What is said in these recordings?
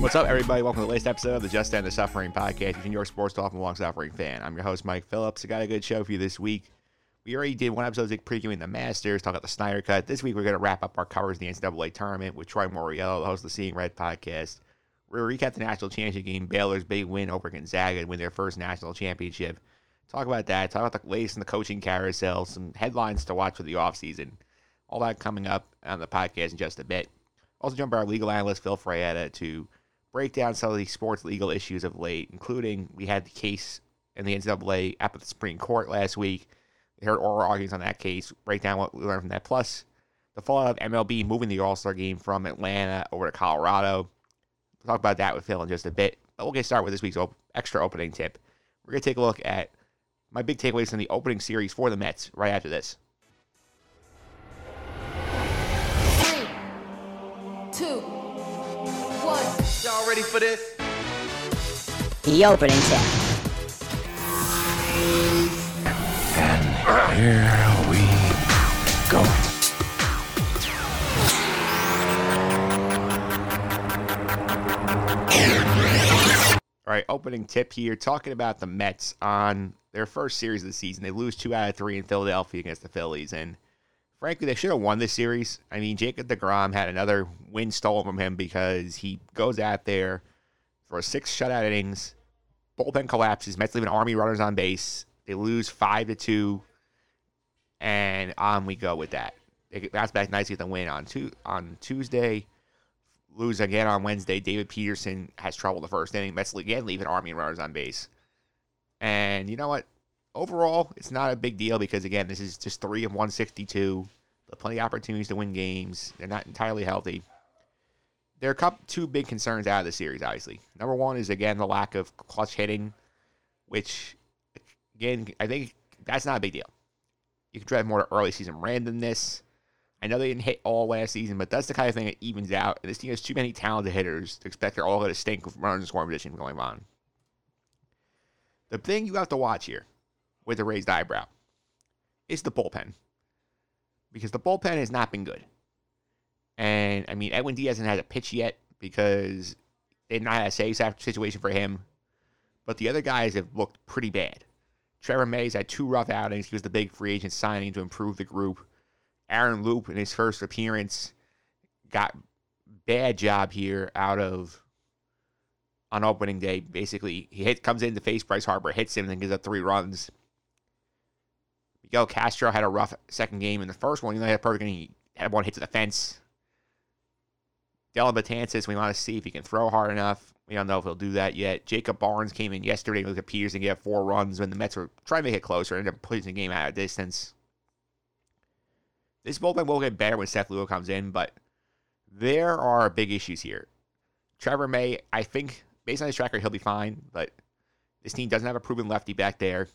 What's up, everybody? Welcome to the latest episode of the Just End the Suffering podcast, your New York sports talk and long suffering fan. I'm your host, Mike Phillips. I got a good show for you this week. We already did one episode like, previewing the Masters, talk about the Snyder Cut. This week, we're going to wrap up our covers of the NCAA tournament with Troy Moriello, the host of the Seeing Red podcast. To recap the national championship game, Baylor's big win over Gonzaga to win their first national championship. Talk about that. Talk about the latest in the coaching carousel, some headlines to watch for the offseason. All that coming up on the podcast in just a bit. Also, jump by our legal analyst, Phil Frayetta, to break down some of the sports legal issues of late, including we had the case in the NCAA up at the Supreme Court last week. We heard oral arguments on that case, break down what we learned from that, plus the fallout of MLB moving the All Star game from Atlanta over to Colorado. We'll talk about that with Phil in just a bit. But we'll get started with this week's op- extra opening tip. We're going to take a look at my big takeaways from the opening series for the Mets right after this. Y'all ready for this? The opening tip. Here we go. All right, opening tip here. Talking about the Mets on their first series of the season. They lose two out of three in Philadelphia against the Phillies. And frankly, they should have won this series. I mean, Jacob DeGrom had another win stolen from him because he goes out there for six shutout innings. Bullpen collapses. Mets leave an army runners on base. They lose five to two. And on we go with that. They bounce back nicely with the win on two on Tuesday lose again on Wednesday. David Peterson has trouble the first inning. Mets again leaving Army runners on base. And you know what? Overall, it's not a big deal because again, this is just three of 162. There plenty of opportunities to win games. They're not entirely healthy. There are a couple, two big concerns out of the series, obviously. Number one is again the lack of clutch hitting, which again I think that's not a big deal. You can drive more to early season randomness. I know they didn't hit all last season, but that's the kind of thing that evens out. And this team has too many talented hitters to expect they're all going to stink with runners in scoring position going on. The thing you have to watch here with a raised eyebrow It's the bullpen. Because the bullpen has not been good. And, I mean, Edwin Diaz hasn't had a pitch yet because they did not have a safe situation for him. But the other guys have looked pretty bad. Trevor Mays had two rough outings. He was the big free agent signing to improve the group. Aaron Loup in his first appearance got bad job here out of on opening day. Basically, he hit comes in to face Bryce Harper, hits him, and then gives up three runs. Miguel Castro had a rough second game in the first one. You know, he had a perfect game. He had one hit to the fence. Dellin Betances, we want to see if he can throw hard enough. We don't know if he'll do that yet. Jacob Barnes came in yesterday with the Peters and gave four runs when the Mets were trying to it closer and ended up pushing the game out of distance. This bullpen will get better when Seth Lugo comes in, but there are big issues here. Trevor May, I think, based on his tracker, he'll be fine, but this team doesn't have a proven lefty back there.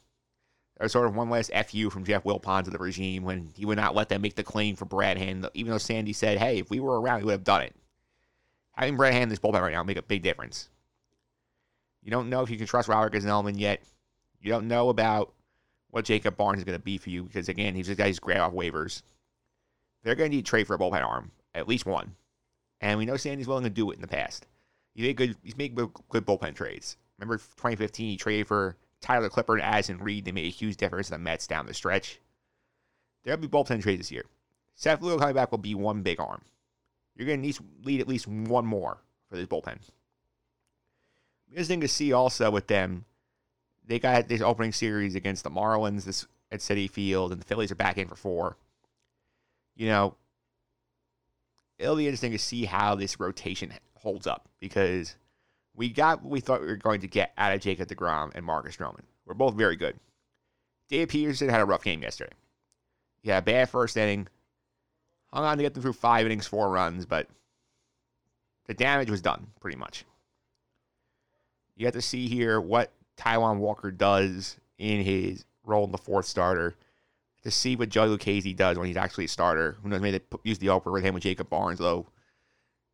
There's sort of one last FU from Jeff Wilpon to the regime when he would not let them make the claim for Brad Hand, even though Sandy said, hey, if we were around, he would have done it. Having Brad Hand in this bullpen right now make a big difference. You don't know if you can trust Robert Gsellman yet. You don't know about what Jacob Barnes is going to be for you because, again, he's a guy who's grab off waivers. They're going to need trade for a bullpen arm, at least one. And we know Sandy's willing to do it in the past. He made good. He's made good, good bullpen trades. Remember 2015, he traded for Tyler Clippard and Addison Reed. They made a huge difference to the Mets down the stretch. There'll be bullpen trades this year. Seth Lugo coming back will be one big arm. You're going to need at least one more for this bullpen. Interesting to see also with them. They got this opening series against the Marlins this at Citi Field, and the Phillies are back in for four. You know, it'll be interesting to see how this rotation holds up because we got what we thought we were going to get out of Jacob DeGrom and Marcus Stroman. We're both very good. Dave Peterson had a rough game yesterday. He had a bad first inning, hung on to get them through five innings, four runs, but the damage was done pretty much. You have to see here what Taijuan Walker does in his role in the fourth starter, to see what Joey Lucchesi does when he's actually a starter. Who knows? Maybe they use the opener with him with Jacob Barnes, though.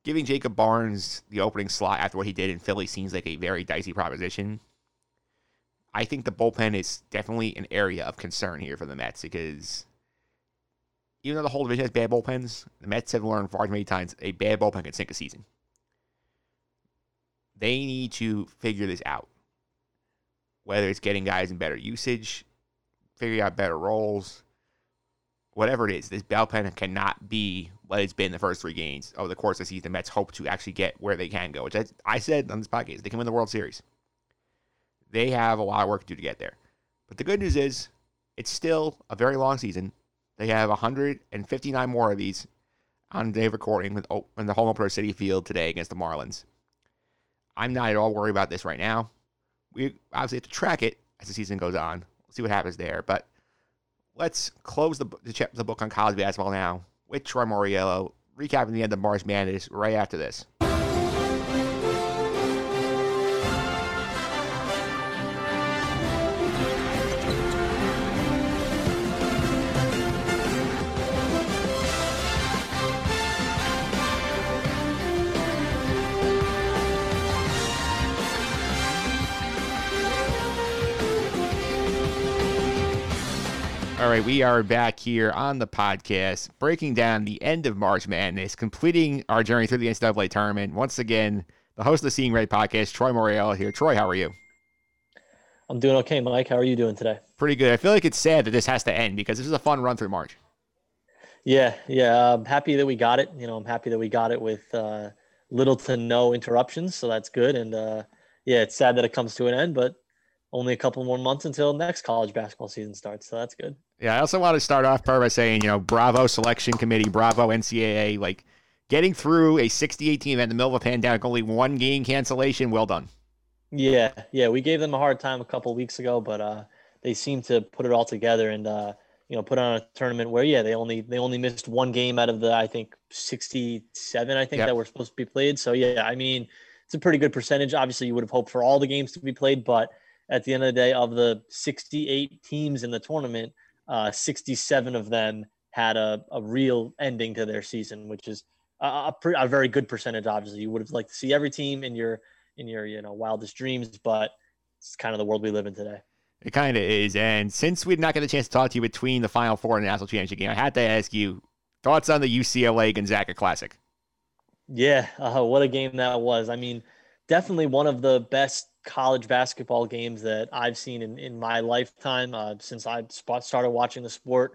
Giving Jacob Barnes the opening slot after what he did in Philly seems like a very dicey proposition. I think the bullpen is definitely an area of concern here for the Mets because even though the whole division has bad bullpens, the Mets have learned far too many times a bad bullpen can sink a season. They need to figure this out. Whether it's getting guys in better usage, figuring out better roles, whatever it is, this bullpen cannot be what it's been the first three games over the course of the season. The Mets hope to actually get where they can go, which I, I said on this podcast, they can win the World Series. They have a lot of work to do to get there. But the good news is, it's still a very long season. They have 159 more of these on day of recording with in the home opener Citi Field today against the Marlins. I'm not at all worried about this right now. We obviously have to track it as the season goes on. We'll see what happens there. But let's close the, the, the book on college basketball now with Troy Mauriello, recapping the end of March Madness right after this. All right, we are back here on the podcast, breaking down the end of March Madness, completing our journey through the NCAA tournament. Once again, the host of the Seeing Red podcast, Troy Mauriello here. Troy, how are you? I'm doing okay, Mike. How are you doing today? Pretty good. I feel like it's sad that this has to end because this is a fun run through March. Yeah, yeah. I'm happy that we got it. You know, I'm happy that we got it with uh, little to no interruptions, so that's good. And uh, yeah, it's sad that it comes to an end, but only a couple more months until next college basketball season starts, so that's good. Yeah, I also want to start off part by saying, you know, bravo selection committee, bravo NCAA, like getting through a 68 team in the middle of a pandemic, only one game cancellation. Well done. Yeah, yeah, we gave them a hard time a couple weeks ago, but uh, they seem to put it all together and uh, you know put on a tournament where yeah they only they only missed one game out of the I think 67 I think yep. that were supposed to be played. So yeah, I mean it's a pretty good percentage. Obviously, you would have hoped for all the games to be played, but at the end of the day, of the 68 teams in the tournament, uh, 67 of them had a, a real ending to their season, which is a, a, a, very good percentage. Obviously, you would have liked to see every team in your in your you know wildest dreams, but it's kind of the world we live in today. It kind of is. And since we did not get a chance to talk to you between the Final Four and the National Championship game, I had to ask you thoughts on the UCLA Gonzaga Classic. Yeah, uh, what a game that was. I mean, definitely one of the best college basketball games that I've seen in, in my lifetime uh, since I started watching the sport.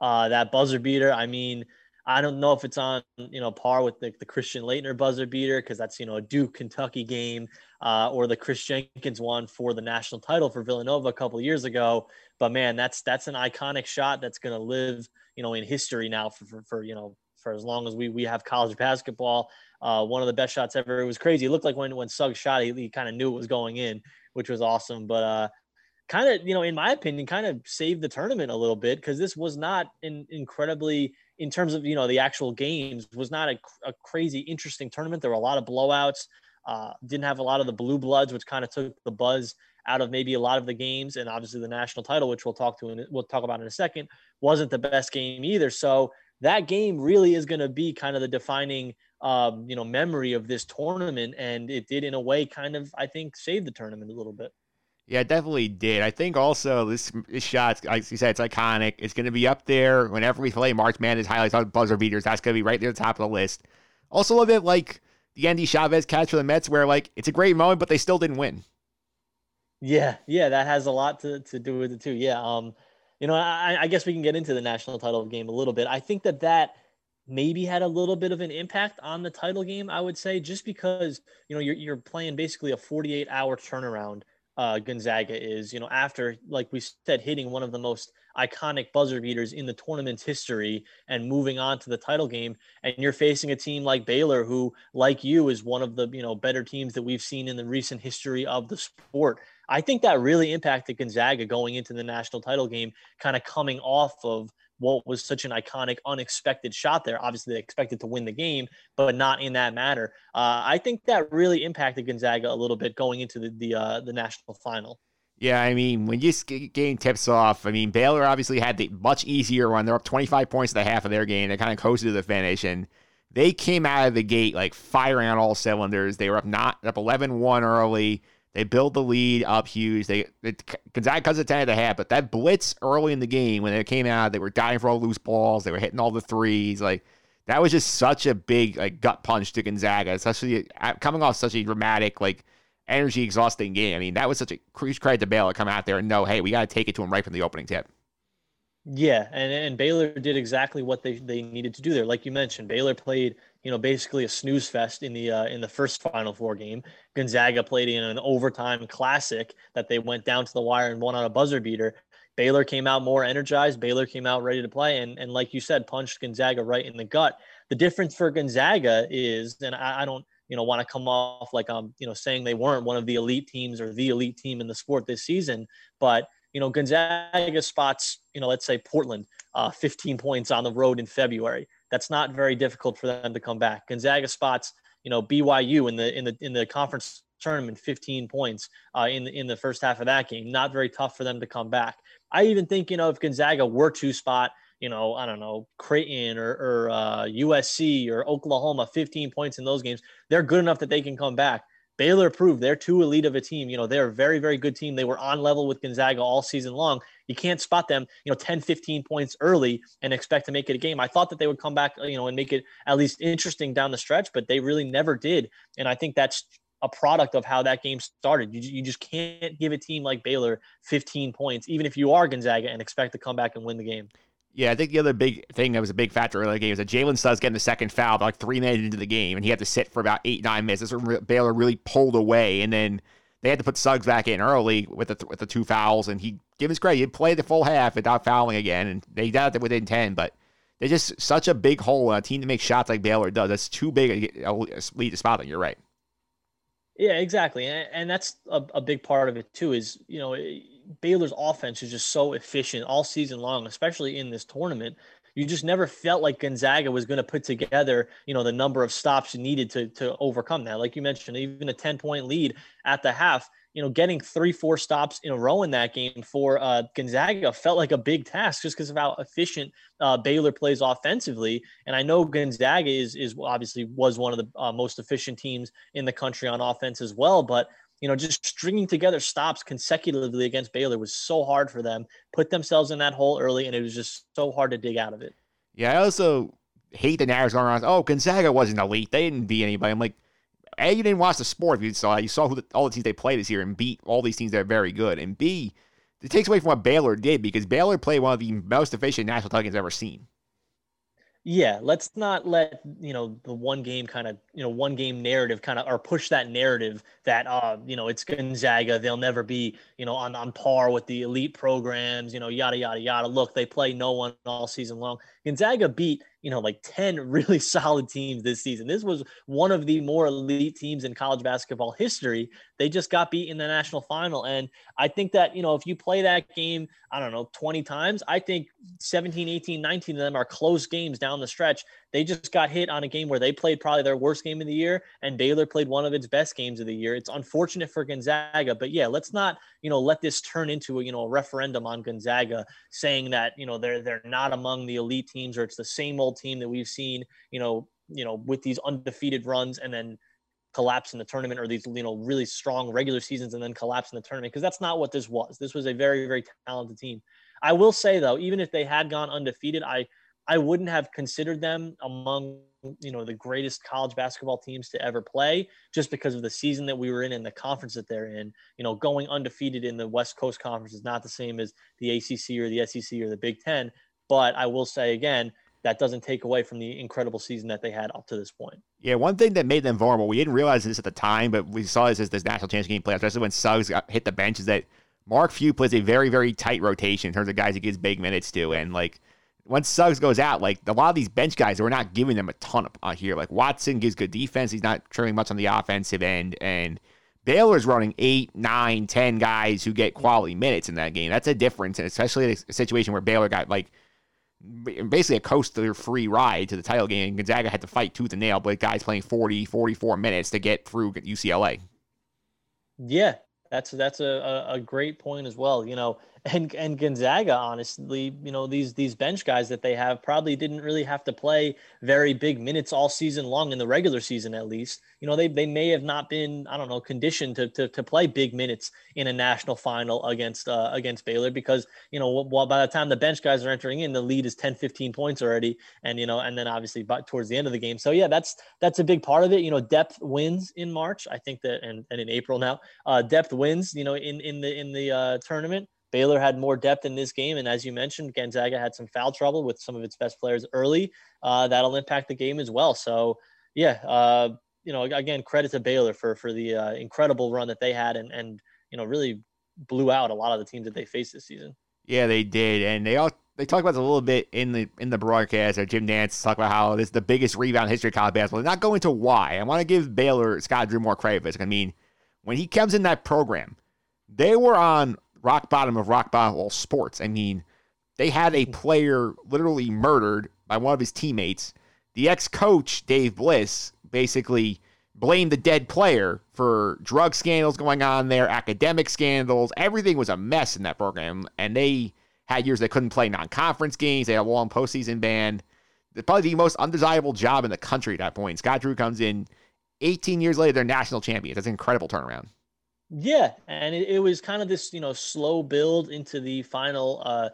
Uh, that buzzer beater, I mean, I don't know if it's on you know par with the, the Christian Laettner buzzer beater because that's you know a Duke Kentucky game uh, or the Kris Jenkins one for the national title for Villanova a couple years ago. But man, that's that's an iconic shot that's going to live you know in history now for, for, for you know for as long as we we have college basketball. Uh, one of the best shots ever. It was crazy. It looked like when when Suggs shot, he, he kind of knew it was going in, which was awesome. But uh, kind of, you know, in my opinion, kind of saved the tournament a little bit because this was not in, incredibly in terms of you know the actual games was not a, a crazy interesting tournament. There were a lot of blowouts. Uh, didn't have a lot of the blue bloods, which kind of took the buzz out of maybe a lot of the games, and obviously the national title, which we'll talk to in, we'll talk about in a second, wasn't the best game either. So that game really is going to be kind of the defining um, you know memory of this tournament and it did in a way kind of i think save the tournament a little bit yeah, it definitely did. I think also this this shot, like you said, it's iconic. It's going to be up there whenever we play March Madness highlights on buzzer beaters. That's going to be right near the top of the list. Also, a little bit like the Endy Chavez catch for the Mets, where like it's a great moment, but they still didn't win. Yeah, yeah, that has a lot to, to do with it too. Yeah, um, you know, I, I guess we can get into the national title game a little bit. I think that that maybe had a little bit of an impact on the title game. I would say just because you know you're you're playing basically a 48 hour turnaround. Uh, Gonzaga is you know after like we said hitting one of the most iconic buzzer beaters in the tournament's history and moving on to the title game and you're facing a team like Baylor who like you is one of the you know better teams that we've seen in the recent history of the sport I think that really impacted Gonzaga going into the national title game, kind of coming off of what was such an iconic, unexpected shot there. Obviously, they expected to win the game, but not in that manner. Uh, I think that really impacted Gonzaga a little bit going into the the, uh, the national final. Yeah, I mean, when you game tips off, I mean, Baylor obviously had the much easier run. They're up 25 points at the half of their game. They kind of coasted to the finish, and they came out of the gate like firing on all cylinders. They were up not up 11-1 early. They build the lead up huge. They Gonzaga cuts it 10 at the half, but that blitz early in the game when they came out, they were dying for all loose balls. They were hitting all the threes. Like that was just such a big like gut punch to Gonzaga, especially uh, coming off such a dramatic like energy exhausting game. I mean, that was such a huge credit to Baylor come out there and know, hey, we got to take it to him right from the opening tip. Yeah, and, and Baylor did exactly what they, they needed to do there. Like you mentioned, Baylor played, you know, basically a snooze fest in the uh, in the first Final Four game. Gonzaga played in an overtime classic that they went down to the wire and won on a buzzer beater. Baylor came out more energized. Baylor came out ready to play, and and like you said, punched Gonzaga right in the gut. The difference for Gonzaga is, and I, I don't you know want to come off like I'm you know saying they weren't one of the elite teams or the elite team in the sport this season, but you know, Gonzaga spots, you know, let's say Portland, uh, 15 points on the road in February. That's not very difficult for them to come back. Gonzaga spots, you know, BYU in the in the in the conference tournament, 15 points uh, in in the first half of that game. Not very tough for them to come back. I even think, you know, if Gonzaga were to spot, you know, I don't know, Creighton or, or uh, USC or Oklahoma, 15 points in those games, they're good enough that they can come back. Baylor proved they're too elite of a team. You know, they're a very, very good team. They were on level with Gonzaga all season long. You can't spot them, you know, 10, 15 points early and expect to make it a game. I thought that they would come back, you know, and make it at least interesting down the stretch, but they really never did. And I think that's a product of how that game started. You, you just can't give a team like Baylor 15 points, even if you are Gonzaga, and expect to come back and win the game. Yeah, I think the other big thing that was a big factor in the game is that Jalen Suggs getting the second foul like three minutes into the game, and he had to sit for about eight, nine minutes. This where Baylor really pulled away, and then they had to put Suggs back in early with the with the two fouls, and he give his credit, he played the full half without fouling again, and they got it within ten. But they're just such a big hole in a team to make shots like Baylor does. That's too big a lead to spot. You're right. Yeah, exactly, and, and that's a, a big part of it too. Is you know Baylor's offense is just so efficient all season long, especially in this tournament. You just never felt like Gonzaga was going to put together, you know, the number of stops needed to to overcome that. Like you mentioned, even a 10 point lead at the half, you know, getting three, four stops in a row in that game for uh, Gonzaga felt like a big task just because of how efficient uh, Baylor plays offensively. And I know Gonzaga is is obviously was one of the uh, most efficient teams in the country on offense as well, but you know, just stringing together stops consecutively against Baylor was so hard for them. Put themselves in that hole early, and it was just so hard to dig out of it. Yeah, I also hate the narrative going around. Oh, Gonzaga wasn't elite; they didn't beat anybody. I'm like, a, you didn't watch the sport. If you saw, you saw the, all the teams they played this year and beat all these teams that are very good. And B, it takes away from what Baylor did because Baylor played one of the most efficient national title games I've ever seen. Yeah, let's not let you know the one game kind of you know one game narrative kind of or push that narrative that uh you know it's Gonzaga they'll never be you know on on par with the elite programs you know yada yada yada. Look, they play no one all season long. Gonzaga beat you know, like 10 really solid teams this season. This was one of the more elite teams in college basketball history. They just got beat in the national final. And I think that, you know, if you play that game, I don't know, 20 times, I think 17, 18, 19 of them are close games down the stretch. They just got hit on a game where they played probably their worst game of the year, and Baylor played one of its best games of the year. It's unfortunate for Gonzaga, but yeah, let's not you know let this turn into a you know a referendum on Gonzaga saying that you know they're they're not among the elite teams or it's the same old team that we've seen you know you know with these undefeated runs and then collapse in the tournament or these you know really strong regular seasons and then collapse in the tournament because that's not what this was. This was a very very talented team. I will say though, even if they had gone undefeated, I I wouldn't have considered them among you know the greatest college basketball teams to ever play just because of the season that we were in and the conference that they're in. You know, going undefeated in the West Coast Conference is not the same as the ACC or the SEC or the Big 10, but I will say again, that doesn't take away from the incredible season that they had up to this point. Yeah, one thing that made them vulnerable, we didn't realize this at the time, but we saw this as this national championship game play, especially when Suggs got, hit the bench, is that Mark Few plays a very, very tight rotation in terms of guys he gives big minutes to. And like once Suggs goes out, like a lot of these bench guys, we're not giving them a ton of uh, here. Like Watson gives good defense. He's not trimming much on the offensive end. And Baylor's running eight, nine, ten guys who get quality minutes in that game. That's a difference, and especially a situation where Baylor got like basically a coaster free ride to the title game. Gonzaga had to fight tooth and nail, but guys playing 40, 44 minutes to get through UCLA. Yeah, that's that's a, a great point as well. You know, and and Gonzaga, honestly, you know these these bench guys that they have probably didn't really have to play very big minutes all season long in the regular season at least. You know they they may have not been I don't know conditioned to to, to play big minutes in a national final against uh, against Baylor because you know while by the time the bench guys are entering in the lead is 10 15 points already and you know and then obviously but towards the end of the game. So yeah, that's that's a big part of it. You know depth wins in March. I think that and, and in April now uh, depth wins. You know in in the in the uh, tournament Baylor had more depth in this game, and as you mentioned, Gonzaga had some foul trouble with some of its best players early. Uh, that'll impact the game as well. So, yeah, uh, you know, again, credit to Baylor for for the uh, incredible run that they had, and and you know, really blew out a lot of the teams that they faced this season. Yeah, they did, and they all they talked about this a little bit in the in the broadcast. Or Jim Nantz talked about how this is the biggest rebound history of college basketball. They're not going to why. I want to give Baylor Scott Drew more credit for this. I mean, when he comes in that program, they were on rock bottom of rock bottom all sports. I mean, they had a player literally murdered by one of his teammates. The ex coach, Dave Bliss, basically blamed the dead player for drug scandals going on there, academic scandals. Everything was a mess in that program. And they had years they couldn't play non conference games. They had a long postseason ban. Probably the most undesirable job in the country at that point. Scott Drew comes in 18 years later, they're national champions. That's an incredible turnaround. Yeah, and it, it, was kind of this, you know, slow build into the final uh,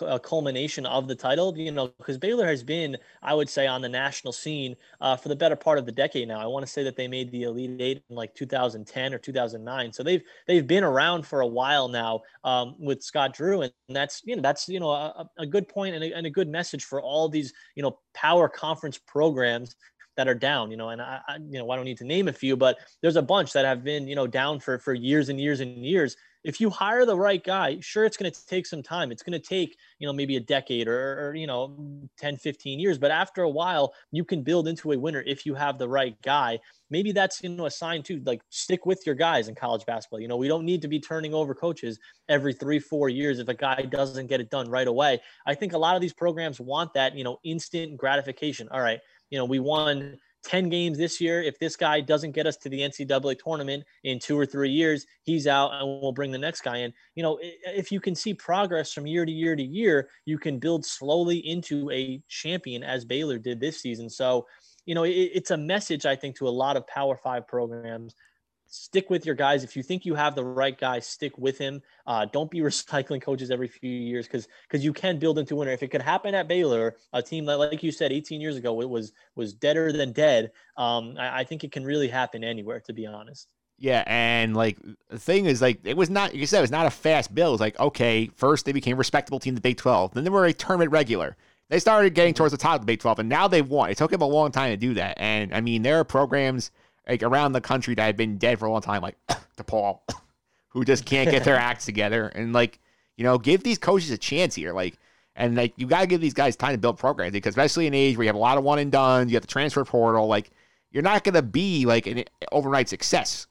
uh culmination of the title. You know, because Baylor has been, I would say, on the national scene uh, for the better part of the decade now. I want to say that they made the Elite Eight in like 2010 or 2009, so they've they've been around for a while now um, with Scott Drew, and that's you know that's you know a, a good point and a, and a good message for all these you know power conference programs that are down, you know, and I, I, you know, I don't need to name a few, but there's a bunch that have been, you know, down for, for years and years and years. If you hire the right guy, sure, it's going to take some time. It's going to take, you know, maybe a decade or, or, you know, 10, 15 years. But after a while, you can build into a winner if you have the right guy. Maybe that's, you know, a sign to like stick with your guys in college basketball. You know, we don't need to be turning over coaches every three, four years if a guy doesn't get it done right away. I think a lot of these programs want that, you know, instant gratification. All right you know, we won 10 games this year. If this guy doesn't get us to the NCAA tournament in two or three years, he's out and we'll bring the next guy in. You know, if you can see progress from year to year to year, you can build slowly into a champion as Baylor did this season. So, you know, it, it's a message, I think, to a lot of Power Five programs stick with your guys. If you think you have the right guy, stick with him. Uh, don't be recycling coaches every few years because because you can build into winner. If it could happen at Baylor, a team that, like you said, 18 years ago, it was was deader than dead. Um, I, I think it can really happen anywhere, to be honest. Yeah, and like the thing is, like it was not, like you said, it was not a fast build. It was like okay, first they became a respectable team, the Big 12. Then they were a tournament regular. They started getting towards the top of the Big 12, and now they've won. It took them a long time to do that. And I mean, there are programs like around the country that have been dead for a long time, like DePaul, who just can't get their acts together. And like, you know, give these coaches a chance here. Like, and like you gotta give these guys time to build programs because especially in age where you have a lot of one and done, you have the transfer portal, like you're not gonna be like an overnight success.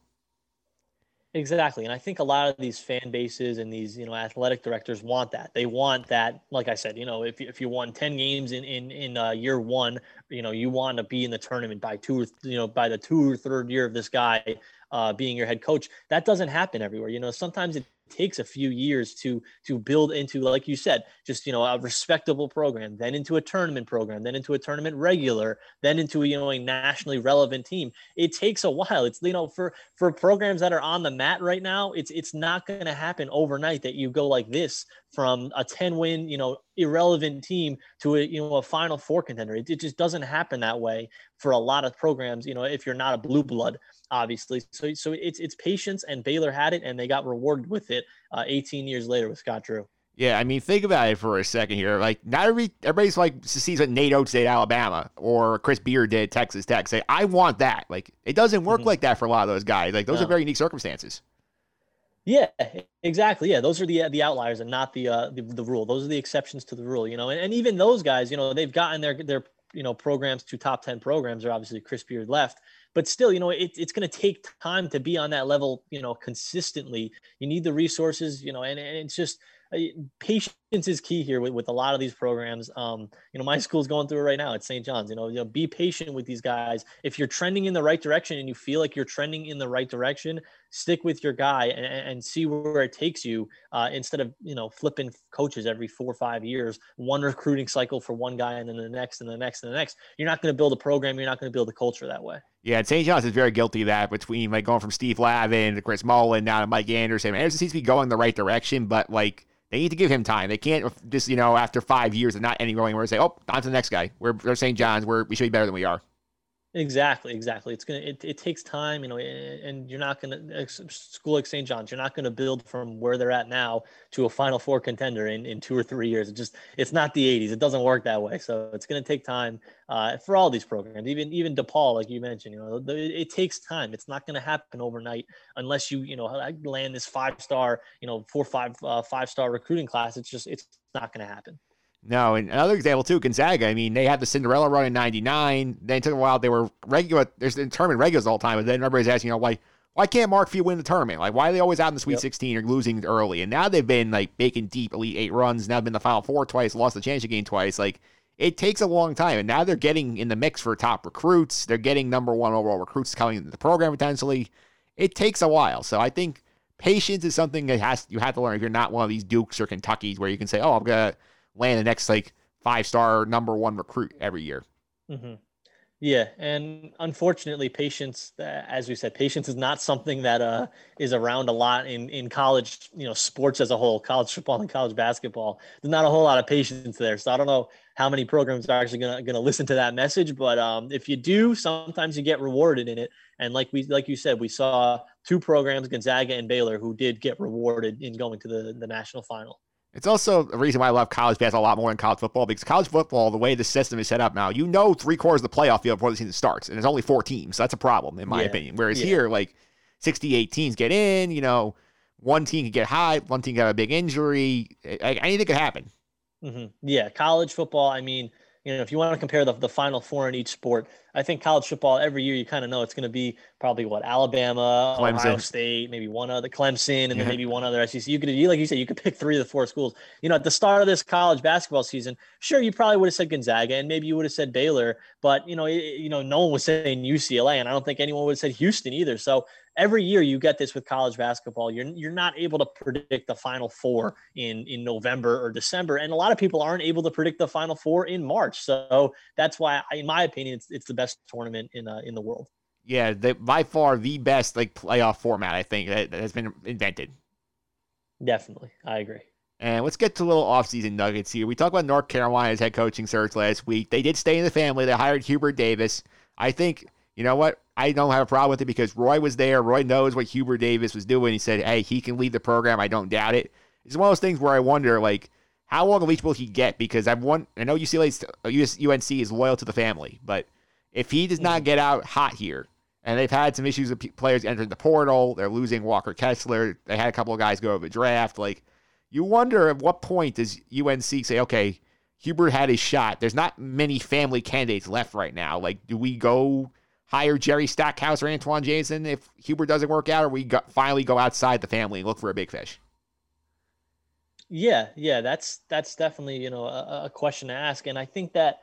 Exactly. And I think a lot of these fan bases and these, you know, athletic directors want that. They want that, like I said, you know, if, if you won 10 games in, in, in uh, year one, you know, you want to be in the tournament by two or, you know, by the two or third year of this guy uh, being your head coach. That doesn't happen everywhere. You know, sometimes it takes a few years to to build into like you said just you know a respectable program then into a tournament program then into a tournament regular then into you know a nationally relevant team. It takes a while. It's you know for for programs that are on the mat right now it's it's not going to happen overnight that you go like this from a 10 win you know irrelevant team to a you know a final four contender. It, it just doesn't happen that way for a lot of programs you know if you're not a blue blood obviously. So so it's it's patience, and Baylor had it, and they got rewarded with it. Uh, 18 years later with Scott Drew. Yeah, I mean, think about it for a second here. Like, not every everybody's like sees what Nate Oats did Alabama or Chris Beard did Texas Tech. Say, I want that. Like, it doesn't work mm-hmm. like that for a lot of those guys. Like, those no. are very unique circumstances. Yeah, exactly. Yeah, those are the the outliers and not the uh the, the rule. Those are the exceptions to the rule. You know, and, and even those guys, you know, they've gotten their their you know programs to top 10 programs or obviously chris beard left but still you know it, it's going to take time to be on that level you know consistently you need the resources you know and, and it's just uh, patience is key here with, with a lot of these programs. Um, you know, my school's going through it right now at St. John's. You know, you know, be patient with these guys. If you're trending in the right direction and you feel like you're trending in the right direction, stick with your guy and, and see where it takes you uh, instead of you know flipping coaches every four or five years, one recruiting cycle for one guy and then the next and the next and the next. You're not going to build a program. You're not going to build a culture that way. Yeah, St. John's is very guilty of that between like going from Steve Lavin to Chris Mullin now to Mike Anderson. Anderson seems to be going the right direction, but like they need to give him time. They can't just, you know, after five years of not any going where say, oh, on to the next guy. We're, we're St. John's. We're, we should be better than we are. Exactly, exactly. It's gonna it, it takes time, you know, and you're not gonna school like St. John's. You're not gonna build from where they're at now to a Final Four contender in, in two or three years. It just it's not the '80s. It doesn't work that way. So it's gonna take time uh, for all these programs. Even even DePaul, like you mentioned, you know, it, it takes time. It's not gonna happen overnight unless you you know land this five star, you know, four five uh, five star recruiting class. It's just it's not gonna happen. No, and another example too, Gonzaga. I mean, they had the Cinderella run in '99. Then it took a while. They were regular. There's the tournament regulars all the time, but then everybody's asking, you know, why why can't Mark Few win the tournament? Like, why are they always out in the Sweet yep. 16 or losing early? And now they've been like making deep Elite Eight runs. Now they've been the Final Four twice, lost the championship game twice. Like, it takes a long time, and now they're getting in the mix for top recruits. They're getting number one overall recruits coming into the program potentially. It takes a while, so I think patience is something that has you have to learn if you're not one of these Dukes or Kentuckys where you can say, "Oh, I'm gonna land the next like." five star number one recruit every year. Mm-hmm. Yeah, and unfortunately, patience, uh, as we said, patience is not something that uh, is around a lot in in college. You know, sports as a whole, college football and college basketball. There's not a whole lot of patience there. So I don't know how many programs are actually gonna gonna listen to that message, but um, if you do, sometimes you get rewarded in it. And like we like you said, we saw two programs, Gonzaga and Baylor, who did get rewarded in going to the the national final. It's also a reason why I love college basketball a lot more than college football because college football, the way the system is set up now, you know three quarters of the playoff field before the season starts, and there's only four teams. So that's a problem, in my yeah. opinion. Whereas yeah. here, like 68 teams get in, you know, one team can get high, one team can have a big injury. Anything could happen. Mm-hmm. Yeah, college football, I mean, you know, if you want to compare the, the final four in each sport, I think college football every year you kind of know it's going to be probably what Alabama, Clemson. Ohio State, maybe one other Clemson, and then maybe one other SEC. You could, like you said, you could pick three of the four schools. You know, at the start of this college basketball season, sure, you probably would have said Gonzaga, and maybe you would have said Baylor, but you know, it, you know, no one was saying UCLA, and I don't think anyone would have said Houston either. So every year you get this with college basketball. You're you're not able to predict the final four in in November or December, and a lot of people aren't able to predict the final four in March. So that's why, in my opinion, it's it's the best tournament in uh, in the world. Yeah, the, by far the best like playoff format I think that, that has been invented. Definitely, I agree. And let's get to a little offseason nuggets here. We talked about North Carolina's head coaching search last week. They did stay in the family. They hired Hubert Davis. I think, you know what? I don't have a problem with it because Roy was there. Roy knows what Hubert Davis was doing. He said, hey, he can lead the program. I don't doubt it. It's one of those things where I wonder, like, how long a leash will he get? Because I've won, I know UCLA, UNC is loyal to the family, but if he does not get out hot here, and they've had some issues with players entering the portal, they're losing Walker Kessler. They had a couple of guys go over the draft. Like, you wonder at what point does UNC say, okay, Hubert had his shot. There's not many family candidates left right now. Like, do we go hire Jerry Stackhouse or Antawn Jamison if Hubert doesn't work out, or we go, finally go outside the family and look for a big fish? Yeah, yeah, that's that's definitely you know a, a question to ask, and I think that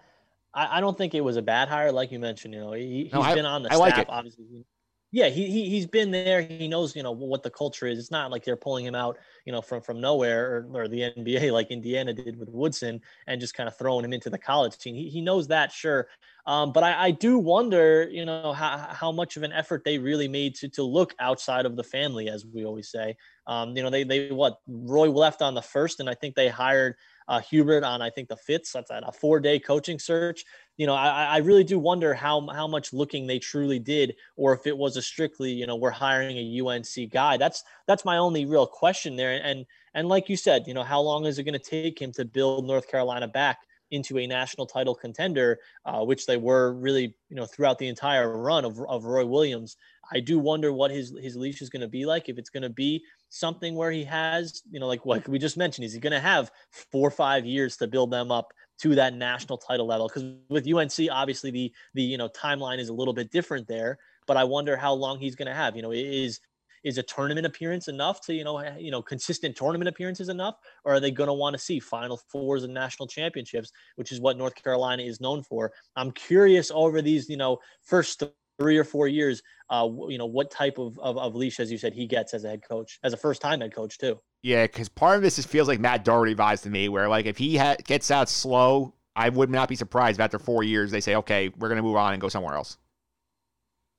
I, I, don't think it was a bad hire, like you mentioned. You know, he, has no, been on the I staff, like obviously yeah, he, he he's been there. He knows you know what the culture is. It's not like they're pulling him out you know from from nowhere or, or the NBA like Indiana did with Woodson and just kind of throwing him into the college team. He, he knows that sure, um, but I, I do wonder you know how how much of an effort they really made to to look outside of the family, as we always say. Um, you know they they what Roy left on the first, and I think they hired uh, Hubert on I think the fifth. That's a four day coaching search you know, I, I really do wonder how how much looking they truly did, or if it was a strictly, you know, we're hiring a UNC guy. That's that's my only real question there. And and like you said, you know, how long is it going to take him to build North Carolina back into a national title contender, uh, which they were really, you know, throughout the entire run of, of Roy Williams. I do wonder what his his leash is going to be like. If it's going to be something where he has, you know, like what we just mentioned, is he going to have four or five years to build them up to that national title level because with UNC obviously the the you know timeline is a little bit different there but I wonder how long he's going to have you know is is a tournament appearance enough to you know you know consistent tournament appearances enough, or are they going to want to see Final Fours and national championships, which is what North Carolina is known for? I'm curious over these you know first three or four years, uh, you know what type of, of of leash, as you said, he gets as a head coach, as a first time head coach too. Yeah, because part of this just feels like Matt Doherty vibes to me, where like if he ha- gets out slow, I would not be surprised if after four years they say, okay, we're gonna move on and go somewhere else.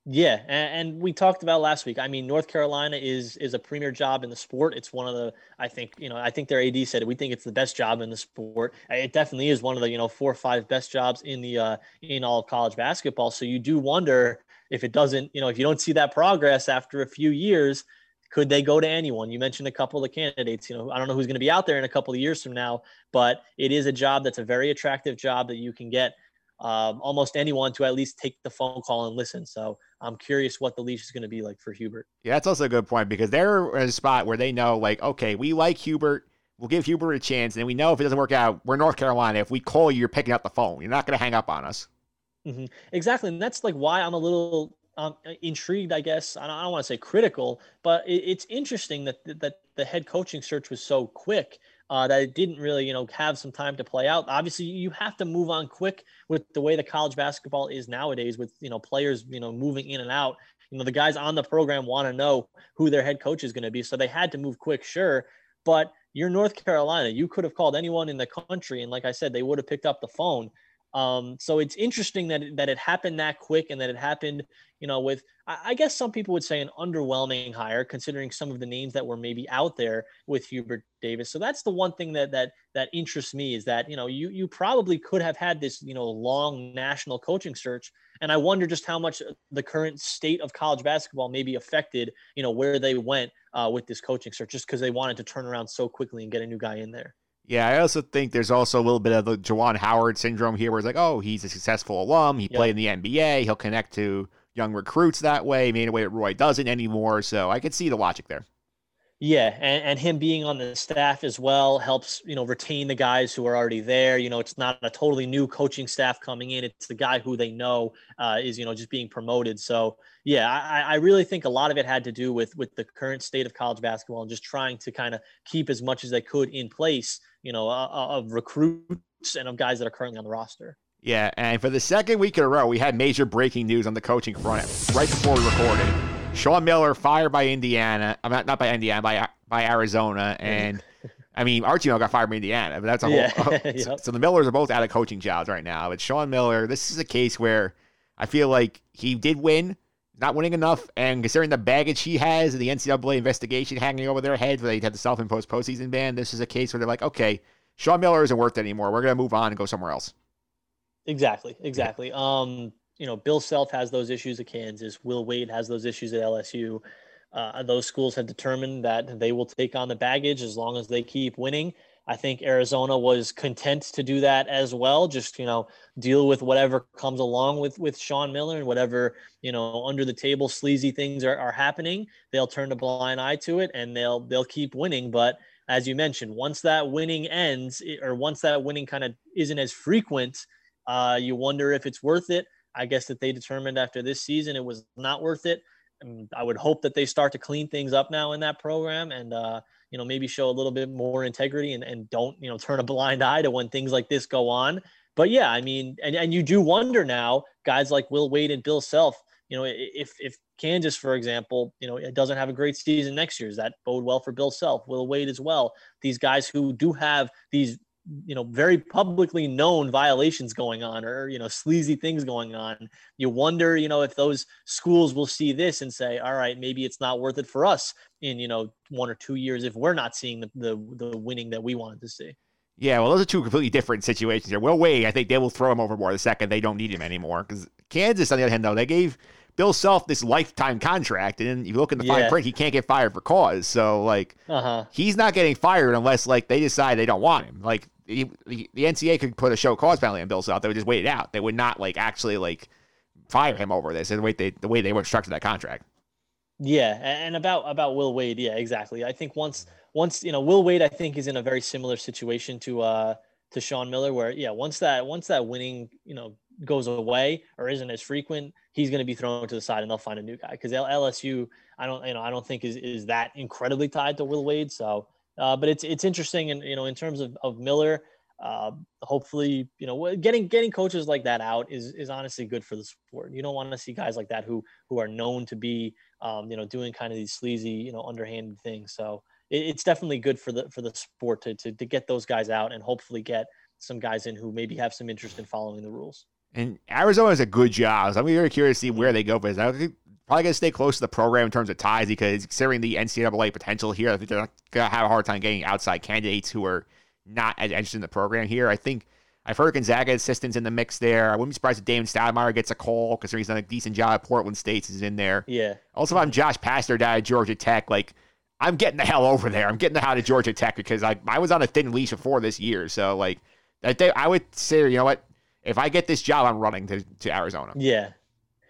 Yeah, and, and we talked about last week. I mean, North Carolina is is a premier job in the sport. It's one of the I think you know I think their AD said it. We think it's the best job in the sport. It definitely is one of the you know four or five best jobs in the uh, in all college basketball. So you do wonder if it doesn't you know if you don't see that progress after a few years, could they go to anyone? You mentioned a couple of candidates. You know, I don't know who's going to be out there in a couple of years from now, but it is a job that's a very attractive job that you can get um, almost anyone to at least take the phone call and listen. So I'm curious what the leash is going to be like for Hubert. Yeah, that's also a good point because they're in a spot where they know, like, okay, we like Hubert. We'll give Hubert a chance, and we know if it doesn't work out, we're North Carolina. If we call you, you're picking up the phone. You're not going to hang up on us. Mm-hmm. Exactly, and that's like why I'm a little um, intrigued. I guess I don't, don't want to say critical, but it, it's interesting that that the head coaching search was so quick. Uh, that it didn't really, you know, have some time to play out. Obviously, you have to move on quick with the way the college basketball is nowadays, with you know players, you know, moving in and out. You know, the guys on the program want to know who their head coach is going to be, so they had to move quick, sure. But you're North Carolina. You could have called anyone in the country, and like I said, they would have picked up the phone. Um, so it's interesting that that it happened that quick and that it happened, you know, with I guess some people would say an underwhelming hire, considering some of the names that were maybe out there with Hubert Davis. So that's the one thing that that that interests me is that you know you you probably could have had this you know long national coaching search, and I wonder just how much the current state of college basketball maybe affected you know where they went uh, with this coaching search, just because they wanted to turn around so quickly and get a new guy in there. Yeah, I also think there's also a little bit of the Juwan Howard syndrome here, where it's like, oh, he's a successful alum. He Yep. played in the NBA. He'll connect to young recruits that way, in a way that Roy doesn't anymore. So I could see the logic there. Yeah, and, and him being on the staff as well helps, you know, retain the guys who are already there. You know, it's not a totally new coaching staff coming in. It's the guy who they know uh, is, you know, just being promoted. So yeah, I, I really think a lot of it had to do with with the current state of college basketball and just trying to kind of keep as much as they could in place, you know, uh, of recruits and of guys that are currently on the roster. Yeah, and for the second week in a row, we had major breaking news on the coaching front right before we recorded. Sean Miller fired by Indiana. I'm not, not by Indiana, by by Arizona, and I mean Archie Miller got fired by Indiana, but that's a whole. Yeah, so, yep. so the Millers are both out of coaching jobs right now. But Sean Miller, this is a case where I feel like he did win, not winning enough, and considering the baggage he has and the NCAA investigation hanging over their heads, where they had the self-imposed postseason ban, this is a case where they're like, okay, Sean Miller isn't worth it anymore. We're gonna move on and go somewhere else. Exactly, exactly. Um, you know, Bill Self has those issues at Kansas. Will Wade has those issues at LSU. Uh, those schools have determined that they will take on the baggage as long as they keep winning. I think Arizona was content to do that as well. Just you know, deal with whatever comes along with with Sean Miller and whatever you know under the table sleazy things are, are happening. They'll turn a blind eye to it and they'll they'll keep winning. But as you mentioned, once that winning ends or once that winning kind of isn't as frequent, uh, you wonder if it's worth it. I guess that they determined after this season it was not worth it. And I would hope that they start to clean things up now in that program and, uh, you know, maybe show a little bit more integrity and, and don't, you know, turn a blind eye to when things like this go on. But yeah, I mean, and, and you do wonder now, guys like Will Wade and Bill Self, you know, if, if Kansas, for example, you know, it doesn't have a great season next year, does that bode well for Bill Self, Will Wade as well? These guys who do have these you know very publicly known violations going on or you know sleazy things going on you wonder you know if those schools will see this and say all right maybe it's not worth it for us in you know one or two years if we're not seeing the the, the winning that we wanted to see Yeah, well, those are two completely different situations here. Will Wade I think they will throw him overboard the second they don't need him anymore. Because Kansas, on the other hand, though, they gave Bill Self this lifetime contract, and then you look in the fine Yeah. print, he can't get fired for cause. So, like, uh-huh he's not getting fired unless, like, they decide they don't want him. Like, the, the, the NCAA could put a show cause penalty on Bill Self. They would just wait it out. They would not, like, actually, like, fire him over this. The way they, the way they were structured that contract. Yeah, and about about Will Wade, yeah, exactly. I think once once you know Will Wade, I think is in a very similar situation to uh to Sean Miller, where yeah, once that once that winning you know goes away or isn't as frequent, he's going to be thrown to the side and they'll find a new guy because LSU, I don't, you know, I don't think is is that incredibly tied to Will Wade. So, uh, but it's it's interesting, and you know, in terms of of Miller, uh, hopefully, you know, getting getting coaches like that out is is honestly good for the sport. You don't want to see guys like that who who are known to be, um, you know, doing kind of these sleazy, you know, underhanded things. So it, it's definitely good for the for the sport to, to to get those guys out and hopefully get some guys in who maybe have some interest in following the rules. And Arizona is a good job. So I'm very curious to see where they go for this. I think probably going to stay close to the program in terms of ties because considering the NCAA potential here, I think they're going to have a hard time getting outside candidates who are not as interested in the program here. I think I've heard Gonzaga assistants in the mix there. I wouldn't be surprised if Damon Stoudamire gets a call because he's done a decent job at Portland State is in there. Yeah. Also, if I'm Josh Pastner down at Georgia Tech, like I'm getting the hell over there. I'm getting the hell to Georgia Tech because I, I was on a thin leash before this year. So like that day, I would say, you know what? If I get this job, I'm running to, to Arizona. Yeah.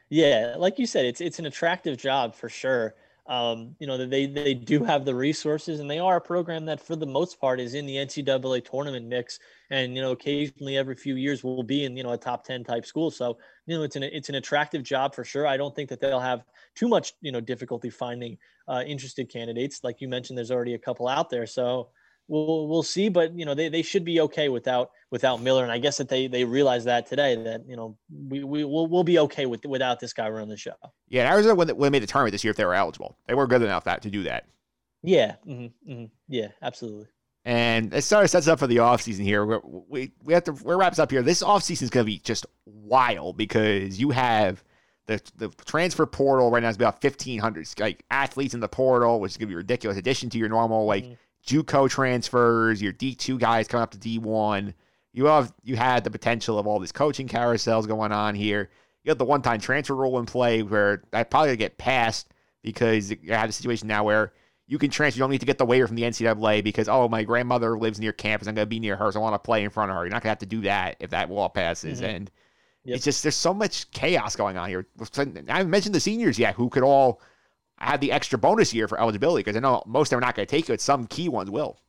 Yeah. Like you said, it's it's an attractive job for sure um, you know, they they do have the resources, and they are a program that, for the most part, is in the NCAA tournament mix. And you know, occasionally, every few years, will be in you know a top ten type school. So you know, it's an it's an attractive job for sure. I don't think that they'll have too much you know difficulty finding uh, interested candidates. Like you mentioned, there's already a couple out there. So we'll we'll see. But you know, they, they should be okay without without Miller. And I guess that they they realize that today that you know we we will we'll be okay with without this guy running the show. Yeah, Arizona when they made the tournament this year if they were eligible, they were good enough that to do that. Yeah. Mm-hmm, mm-hmm. Yeah. Absolutely. And it sort of sets up for the offseason here. We're, we we have to we wraps up here. This offseason is going to be just wild because you have the the transfer portal right now is about fifteen hundred like athletes in the portal, which is going to be a ridiculous addition to your normal like mm-hmm. JUCO transfers, your D2 guys coming up to D1. You have you had the potential of all these coaching carousels going on here. You have the one-time transfer rule in play where that probably get passed because you have a situation now where you can transfer. You don't need to get the waiver from the NCAA because oh my grandmother lives near campus. I'm going to be near her, so I want to play in front of her. You're not going to have to do that if that law passes. Mm-hmm. And yep. it's just there's so much chaos going on here. I haven't mentioned the seniors yet who could all have the extra bonus year for eligibility because I know most of them are not going to take it. Some key ones will.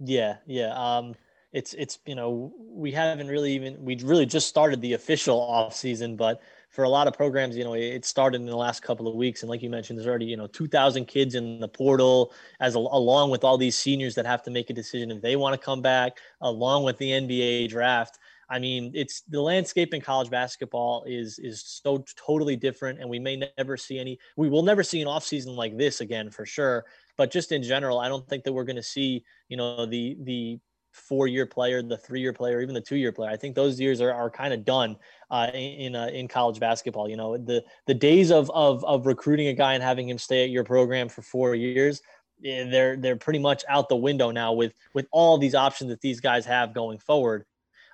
Yeah, yeah. Um, it's it's you know we haven't really even we really just started the official off season, but for a lot of programs, you know, it started in the last couple of weeks, and like you mentioned, there's already you know 2,000 kids in the portal, as a, along with all these seniors that have to make a decision if they want to come back, along with the NBA draft. I mean, it's the landscape in college basketball is is so totally different, and we may never see any. We will never see an offseason like this again for sure. But just in general, I don't think that we're going to see, you know, the the four year player, the three year player, even the two year player. I think those years are, are kind of done uh, in uh, in college basketball. You know, the the days of, of of recruiting a guy and having him stay at your program for four years, eh, they're they're pretty much out the window now with with all these options that these guys have going forward.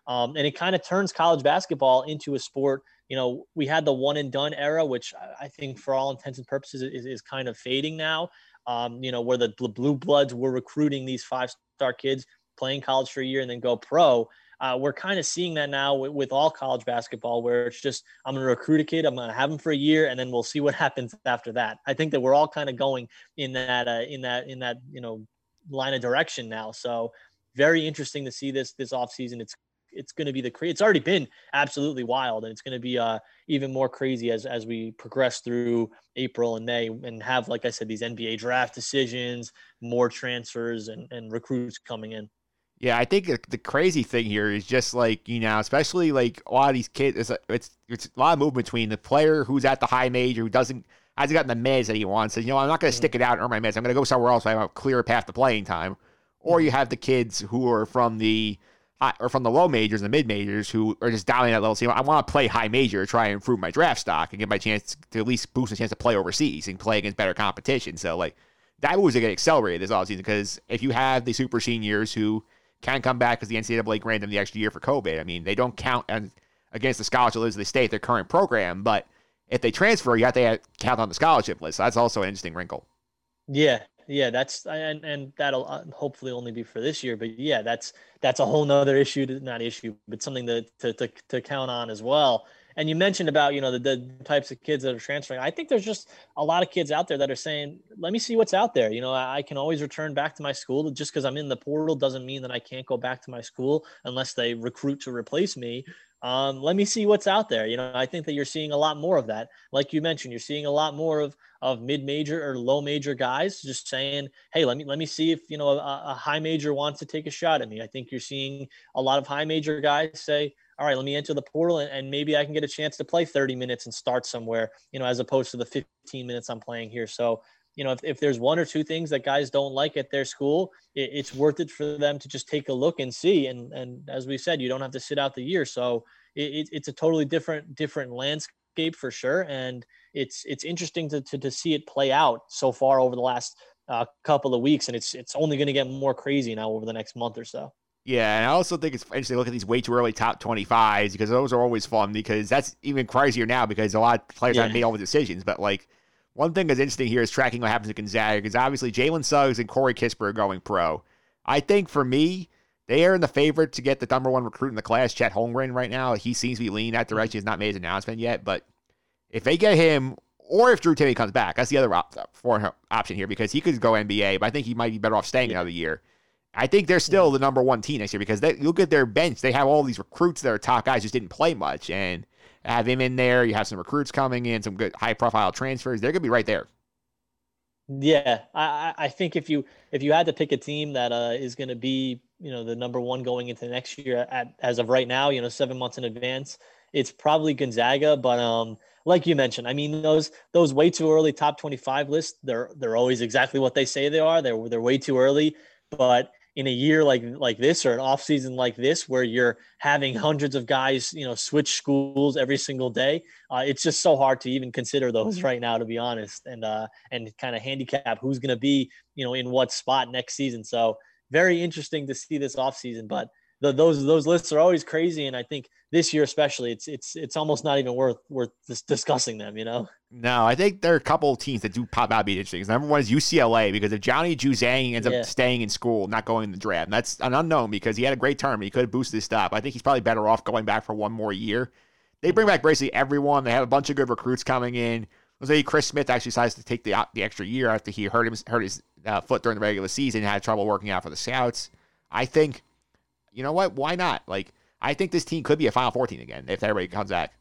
Um, and it kind of turns college basketball into a sport. You know, we had the one and done era, which I think for all intents and purposes is, is kind of fading now. Um, you know, where the blue bloods were recruiting these five star kids, playing college for a year and then go pro. Uh, we're kind of seeing that now with, with, all college basketball, where it's just I'm going to recruit a kid, I'm going to have him for a year, and then we'll see what happens after that. I think that we're all kind of going in that uh, in that in that you know line of direction now. So very interesting to see this this offseason. It's it's going to be the crazy. It's already been absolutely wild, and it's going to be uh, even more crazy as as we progress through April and May, and have, like I said, these NBA draft decisions, more transfers, and and recruits coming in. Yeah, I think the crazy thing here is just like you know, especially like a lot of these kids. It's it's, it's a lot of movement between the player who's at the high major who doesn't hasn't gotten the meds that he wants. And you know, I'm not going to mm-hmm. stick it out and earn my meds. I'm going to go somewhere else. So I have a clear path to playing time. Or you have the kids who are from the or from the low majors and the mid majors who are just in that level. So, I want to play high major, try and improve my draft stock and get my chance to at least boost a chance to play overseas and play against better competition. So, like, that was going to get accelerated this offseason because if you have the super seniors who can come back because the NCAA granted them the extra year for COVID, I mean, they don't count against the scholarship list they stay at their current program, but if they transfer, you have to count on the scholarship list. So that's also an interesting wrinkle. Yeah, yeah, that's and and that'll uh, hopefully only be for this year. But yeah, that's that's a whole nother issue, to, not issue, but something to, to to to count on as well. And you mentioned about you know the, the types of kids that are transferring. I think there's just a lot of kids out there that are saying, "Let me see what's out there." You know, I, I can always return back to my school. Just because I'm in the portal doesn't mean that I can't go back to my school unless they recruit to replace me. Um, let me see what's out there. You know, I think that you're seeing a lot more of that. Like you mentioned, you're seeing a lot more of of mid major or low major guys just saying, "Hey, let me let me see if you know a, a high major wants to take a shot at me." I think you're seeing a lot of high major guys say, all right, let me enter the portal and, and, maybe I can get a chance to play 30 minutes and start somewhere, you know, as opposed to the 15 minutes I'm playing here. So, you know, if, if there's one or two things that guys don't like at their school, it, it's worth it for them to just take a look and see. And, and as we said, you don't have to sit out the year. So it, it's a totally different, different landscape for sure. And it's, it's interesting to, to, to see it play out so far over the last uh, couple of weeks. And it's, it's only going to get more crazy now over the next month or so. Yeah, and I also think it's interesting to look at these way too early top 25s because those are always fun because that's even crazier now because a lot of players yeah. haven't made all the decisions. But like one thing that's interesting here is tracking what happens to Gonzaga because obviously Jalen Suggs and Corey Kispert are going pro. I think for me, they are in the favorite to get the number one recruit in the class, Chet Holmgren, right now. He seems to be leaning that direction. He's not made his announcement yet, but if they get him, or if Drew Timme comes back, that's the other op- for option here because he could go NBA, but I think he might be better off staying another year. I think they're still the number one team next year because they look at their bench. They have all these recruits that are top guys, just didn't play much. And have him in there. You have some recruits coming in, some good high profile transfers. They're gonna be right there. Yeah, I, I think if you if you had to pick a team that uh, is going to be you know the number one going into next year at as of right now, you know seven months in advance, it's probably Gonzaga. But um, like you mentioned, I mean those those way too early top twenty five lists, they're they're always exactly what they say they are. They're they're way too early. But in a year like like this or an off season like this where you're having hundreds of guys you know switch schools every single day uh, it's just so hard to even consider those right now to be honest and uh and kind of handicap who's going to be you know in what spot next season. So very interesting to see this off season but the, those those lists are always crazy, and I think this year especially, it's it's it's almost not even worth worth discussing them. You know. No, I think there are a couple of teams that do pop out be interesting. Number one is UCLA because if Johnny Juzang ends yeah. up staying in school, not going in the draft, that's an unknown because he had a great term. He could have boosted his stock. I think he's probably better off going back for one more year. They bring back basically everyone. They have a bunch of good recruits coming in. Let's say Chris Smith actually decides to take the the extra year after he hurt him hurt his uh, foot during the regular season, and had trouble working out for the scouts. I think you know what? Why not? Like, I think this team could be a Final 14 again if everybody comes back.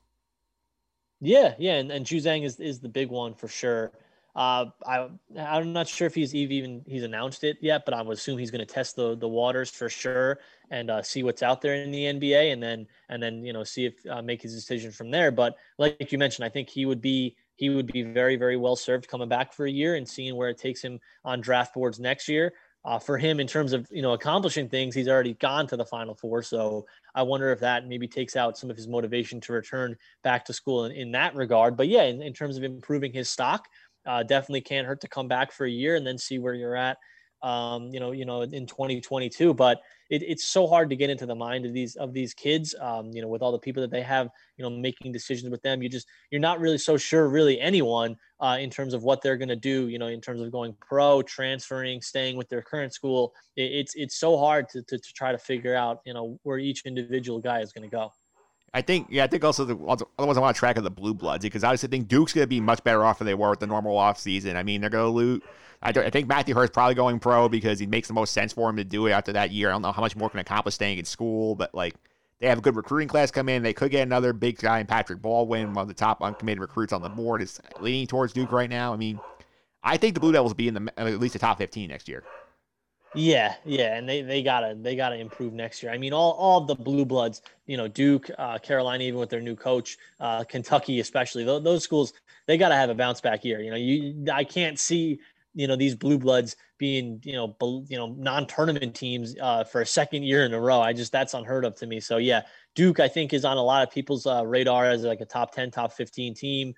Yeah, yeah, and, and Juzang is, is the big one for sure. Uh, I I'm not sure if he's even he's announced it yet, but I would assume he's going to test the the waters for sure and uh, see what's out there in the NBA, and then and then you know see if uh, make his decision from there. But like you mentioned, I think he would be he would be very very well served coming back for a year and seeing where it takes him on draft boards next year uh, for him in terms of you know accomplishing things he's already gone to the final four so i wonder if that maybe takes out some of his motivation to return back to school in, in that regard but yeah in, in terms of improving his stock uh, definitely can't hurt to come back for a year and then see where you're at um, you know, you know, in 2022. But it, it's so hard to get into the mind of these of these kids. Um, you know, with all the people that they have, you know, making decisions with them, you just you're not really so sure, really anyone, uh, in terms of what they're going to do. You know, in terms of going pro, transferring, staying with their current school. It, it's it's so hard to, to to try to figure out, you know, where each individual guy is going to go. I think, yeah, I think also the otherwise I want to track of the blue bloods because I obviously think Duke's going to be much better off than they were with the normal off season. I mean, they're going to lose. I, I think Matthew Hurt probably going pro because it makes the most sense for him to do it after that year. I don't know how much more can accomplish staying in school, but like they have a good recruiting class come in. They could get another big guy in Patrick Baldwin, one of the top uncommitted recruits on the board, is leaning towards Duke right now. I mean, I think the Blue Devils will be in the at least the top 15 next year. Yeah, yeah, and they they gotta they gotta improve next year. I mean, all all the blue bloods, you know, Duke, uh, Carolina, even with their new coach, uh, Kentucky, especially those, those schools, they gotta have a bounce back year. You know, you I can't see you know these blue bloods being you know you know non-tournament teams uh, for a second year in a row i just that's unheard of to me so yeah duke i think is on a lot of people's uh, radar as like a top 10 top 15 team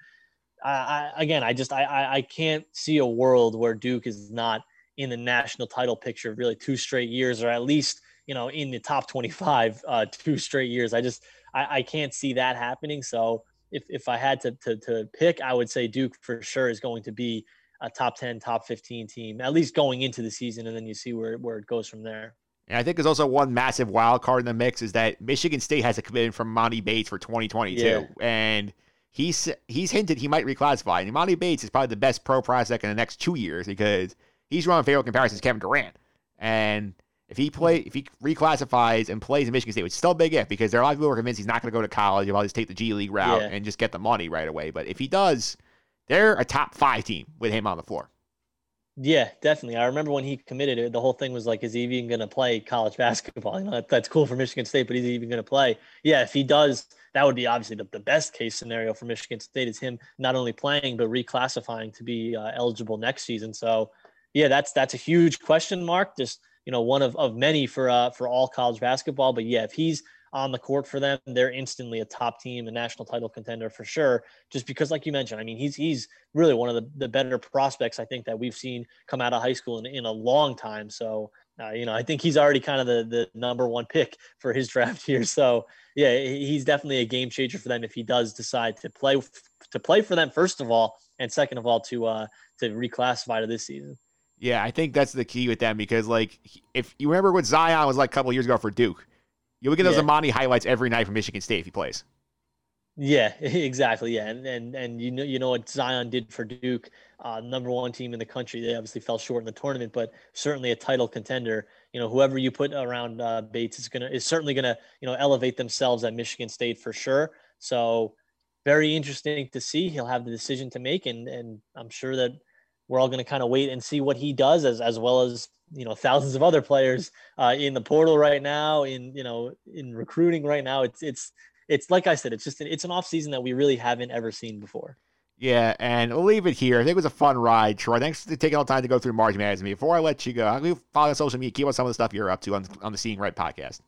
I, I, again i just I, I can't see a world where duke is not in the national title picture really two straight years or at least you know in the top 25 uh, two straight years i just I, I can't see that happening so if, if i had to, to, to pick i would say duke for sure is going to be a top 10, top 15 team, at least going into the season, and then you see where, where it goes from there. And I think there's also one massive wild card in the mix is that Michigan State has a commitment from Emoni Bates for 2022. Yeah. And he's he's hinted he might reclassify. And Emoni Bates is probably the best pro prospect in the next two years because he's running favorable comparisons to Kevin Durant. And If he play, if he reclassifies and plays in Michigan State, which is still a big if, because there are a lot of people who are convinced he's not going to go to college. He'll just take the G League route Yeah. and just get the money right away. But if he does, they're a top five team with him on the floor. Yeah, definitely. I remember when he committed it, the whole thing was like, is he even going to play college basketball? You know, that, that's cool for Michigan State, but is he even going to play? Yeah, if he does, that would be obviously the, the best case scenario for Michigan State is him not only playing, but reclassifying to be uh, eligible next season. So, yeah, that's that's a huge question mark. Just, you know, one of, of many for uh, for all college basketball. But yeah, if he's on the court for them, they're instantly a top team, a national title contender for sure. Just because, like you mentioned, I mean, he's he's really one of the, the better prospects I think that we've seen come out of high school in, in a long time. So, uh, you know, I think he's already kind of the, the number one pick for his draft here. So, yeah, he's definitely a game changer for them if he does decide to play to play for them first of all, and second of all to uh, to reclassify to this season. Yeah, I think that's the key with them because, like, if you remember what Zion was like a couple years ago for Duke, you would get those Yeah. Emoni highlights every night from Michigan State if he plays. Yeah, exactly. Yeah, and and and you know you know what Zion did for Duke, uh, number one team in the country. They obviously fell short in the tournament, but certainly a title contender. You know, whoever you put around uh, Bates is gonna is certainly gonna you know elevate themselves at Michigan State for sure. So very interesting to see. He'll have the decision to make, and and I'm sure that we're all going to kind of wait and see what he does, as as well as you know thousands of other players uh, in the portal right now, in you know in recruiting right now. It's it's it's like I said, it's just it's an off season that we really haven't ever seen before. Yeah, and we'll leave it here. I think it was a fun ride, Troy. Thanks for taking all the time to go through March Madness. Before I let you go, follow on social media. Keep on some of the stuff you're up to on, on the Seeing Red podcast.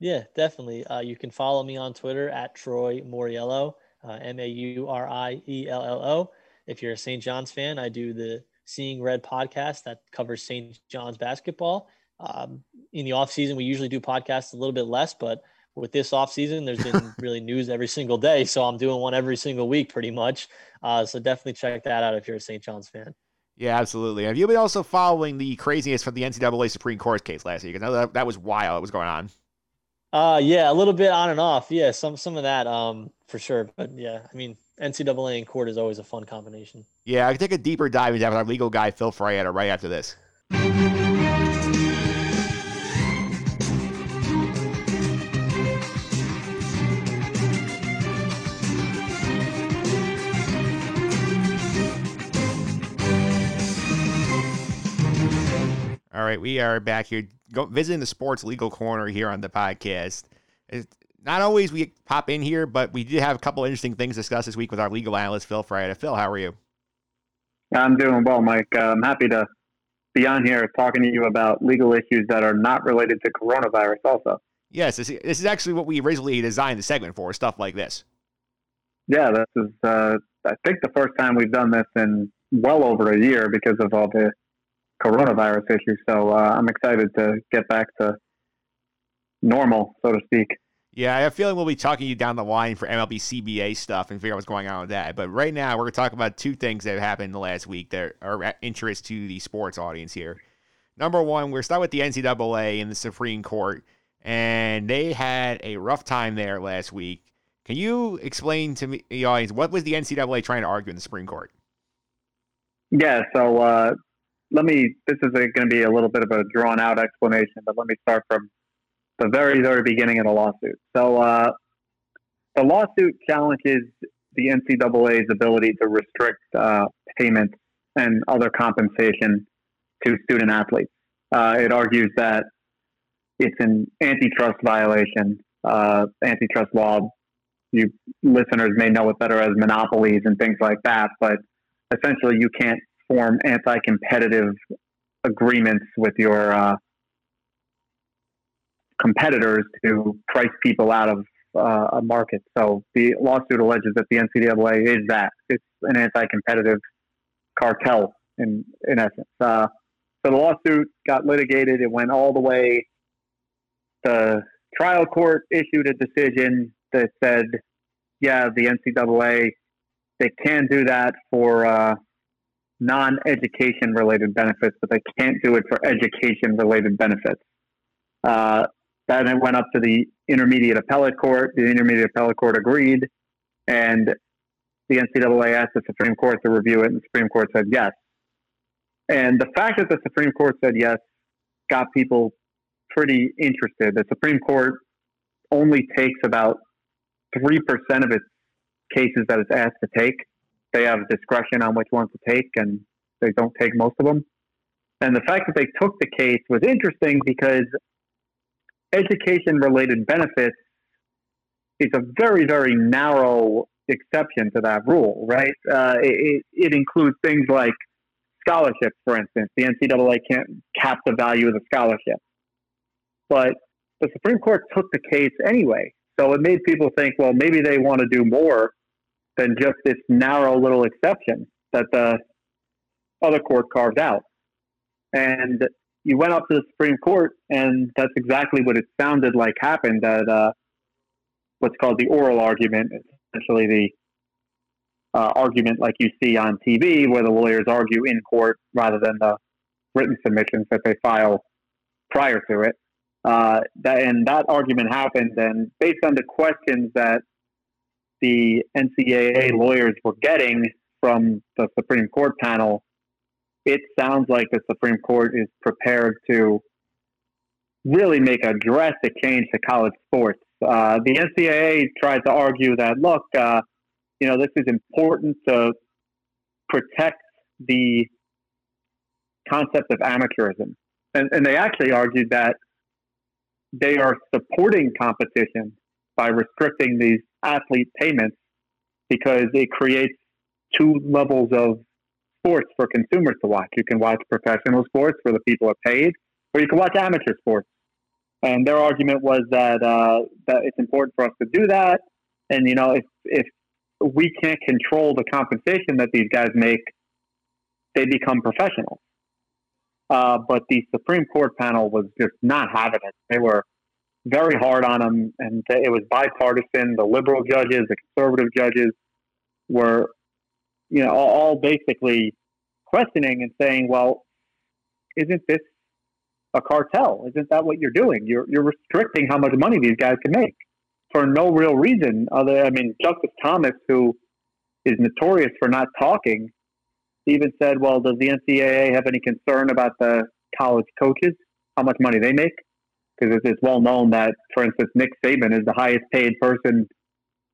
Yeah, definitely. Uh, you can follow me on Twitter at Troy Mauriello, uh, M A U R I E L L O. If you're a St. John's fan, I do the Seeing Red podcast that covers St. John's basketball. Um, in the off season, we usually do podcasts a little bit less, but with this off season, there's been really news every single day, so I'm doing one every single week, pretty much. Uh, so definitely check that out if you're a St. John's fan. Yeah, absolutely. Have you been also following the craziness from the NCAA Supreme Court case last week? Because that, that was wild. What was going on? Uh, yeah, a little bit on and off. Yeah, some some of that, um, for sure. But yeah, I mean, NCAA and court is always a fun combination. Yeah, I can take a deeper dive into that with our legal guy Phil Frietta right after this. All right, we are back here go, visiting the sports legal corner here on the podcast. It's not always we pop in here, but we did have a couple interesting things to discuss this week with our legal analyst Phil Frietta. Phil, how are you? I'm doing well, Mike. I'm happy to be on here talking to you about legal issues that are not related to coronavirus, also. Yes, this, this is actually what we originally designed the segment for, stuff like this. Yeah, this is, uh, I think, the first time we've done this in well over a year because of all the coronavirus issues. So uh, I'm excited to get back to normal, so to speak. Yeah, I have a feeling we'll be talking to you down the line for MLB CBA stuff and figure out what's going on with that. But right now, we're going to talk about two things that have happened in the last week that are of interest to the sports audience here. Number one, we're starting with the NCAA and the Supreme Court, and they had a rough time there last week. Can you explain to me, the audience, what was the NCAA trying to argue in the Supreme Court? Yeah, so uh, let me, this is going to be a little bit of a drawn out explanation, but let me start from the very, very beginning of the lawsuit. So uh, the lawsuit challenges the NCAA's ability to restrict uh, payments and other compensation to student athletes. Uh, it argues that it's an antitrust violation. Uh, antitrust law, you listeners may know it better as monopolies and things like that, but essentially you can't form anti-competitive agreements with your uh, competitors to price people out of uh, a market. So the lawsuit alleges that the NCAA is that it's an anti-competitive cartel in in essence. Uh, so the lawsuit got litigated. It went all the way. The trial court issued a decision that said, "Yeah, the NCAA they can do that for uh, non-education related benefits, but they can't do it for education related benefits." Uh, then it went up to the intermediate appellate court. The intermediate appellate court agreed, and the NCAA asked the Supreme Court to review it, and the Supreme Court said yes. And the fact that the Supreme Court said yes got people pretty interested. The Supreme Court only takes about 3% of its cases that it's asked to take. They have discretion on which ones to take, and they don't take most of them. And the fact that they took the case was interesting because education related benefits is a very, very narrow exception to that rule, right? Uh, it, it includes things like scholarships, for instance. The NCAA can't cap the value of the scholarship. But the Supreme Court took the case anyway. So it made people think, well, maybe they want to do more than just this narrow little exception that the other court carved out. And you went up to the Supreme Court, and that's exactly what it sounded like happened. That uh, what's called the oral argument, essentially the uh, argument like you see on TV, where the lawyers argue in court rather than the written submissions that they file prior to it. Uh, that, and that argument happened, and based on the questions that the NCAA lawyers were getting from the Supreme Court panel, it sounds like the Supreme Court is prepared to really make a drastic change to college sports. Uh, the NCAA tried to argue that, look, uh, you know, this is important to protect the concept of amateurism. And, and they actually argued that they are supporting competition by restricting these athlete payments because it creates two levels of sports for consumers to watch. You can watch professional sports where the people are paid, or you can watch amateur sports. And their argument was that uh, that it's important for us to do that. And you know, if if we can't control the compensation that these guys make, they become professionals. Uh, but the Supreme Court panel was just not having it. They were very hard on them, and it was bipartisan. The liberal judges, the conservative judges were, you know, all, all basically questioning and saying, "Well, isn't this a cartel? Isn't that what you're doing? You're you're restricting how much money these guys can make for no real reason. Other, I mean, Justice Thomas, who is notorious for not talking, even said, "Well, does the NCAA have any concern about the college coaches? How much money they make?" because it's, it's well known that, for instance, Nick Saban is the highest paid person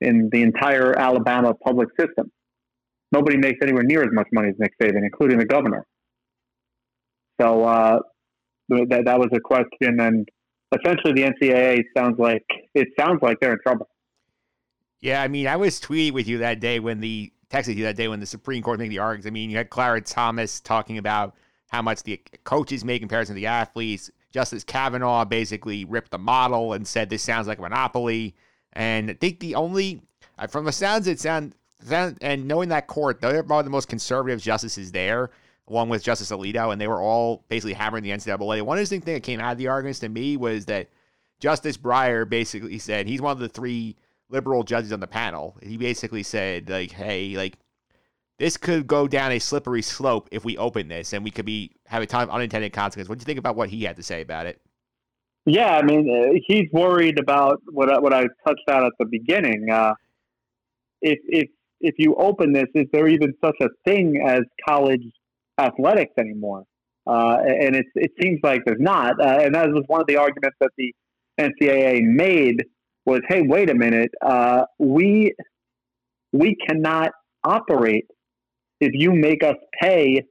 in the entire Alabama public system. Nobody makes anywhere near as much money as Nick Saban, including the governor. So uh, that that was a question, and essentially the NCAA sounds like it sounds like they're in trouble. Yeah, I mean, I was tweeting with you that day when the texted you that day when the Supreme Court made the arguments. I mean, you had Clarence Thomas talking about how much the coaches make in comparison to the athletes. Justice Kavanaugh basically ripped the model and said this sounds like a monopoly. And I think the only, uh, from the sounds, it sound, and knowing that court, they're probably the most conservative justices there, along with Justice Alito, and they were all basically hammering the NCAA. One interesting thing that came out of the arguments to me was that Justice Breyer basically said he's one of the three liberal judges on the panel. He basically said like, "Hey, like this could go down a slippery slope if we open this, and we could be have a ton of unintended consequences. What do you think about what he had to say about it? Yeah, I mean, uh, he's worried about what what I touched on at the beginning. Uh, if if if you open this, is there even such a thing as college athletics anymore? Uh, and it it seems like there's not. Uh, and that was one of the arguments that the NCAA made was, hey, wait a minute, uh, we we cannot operate if you make us pay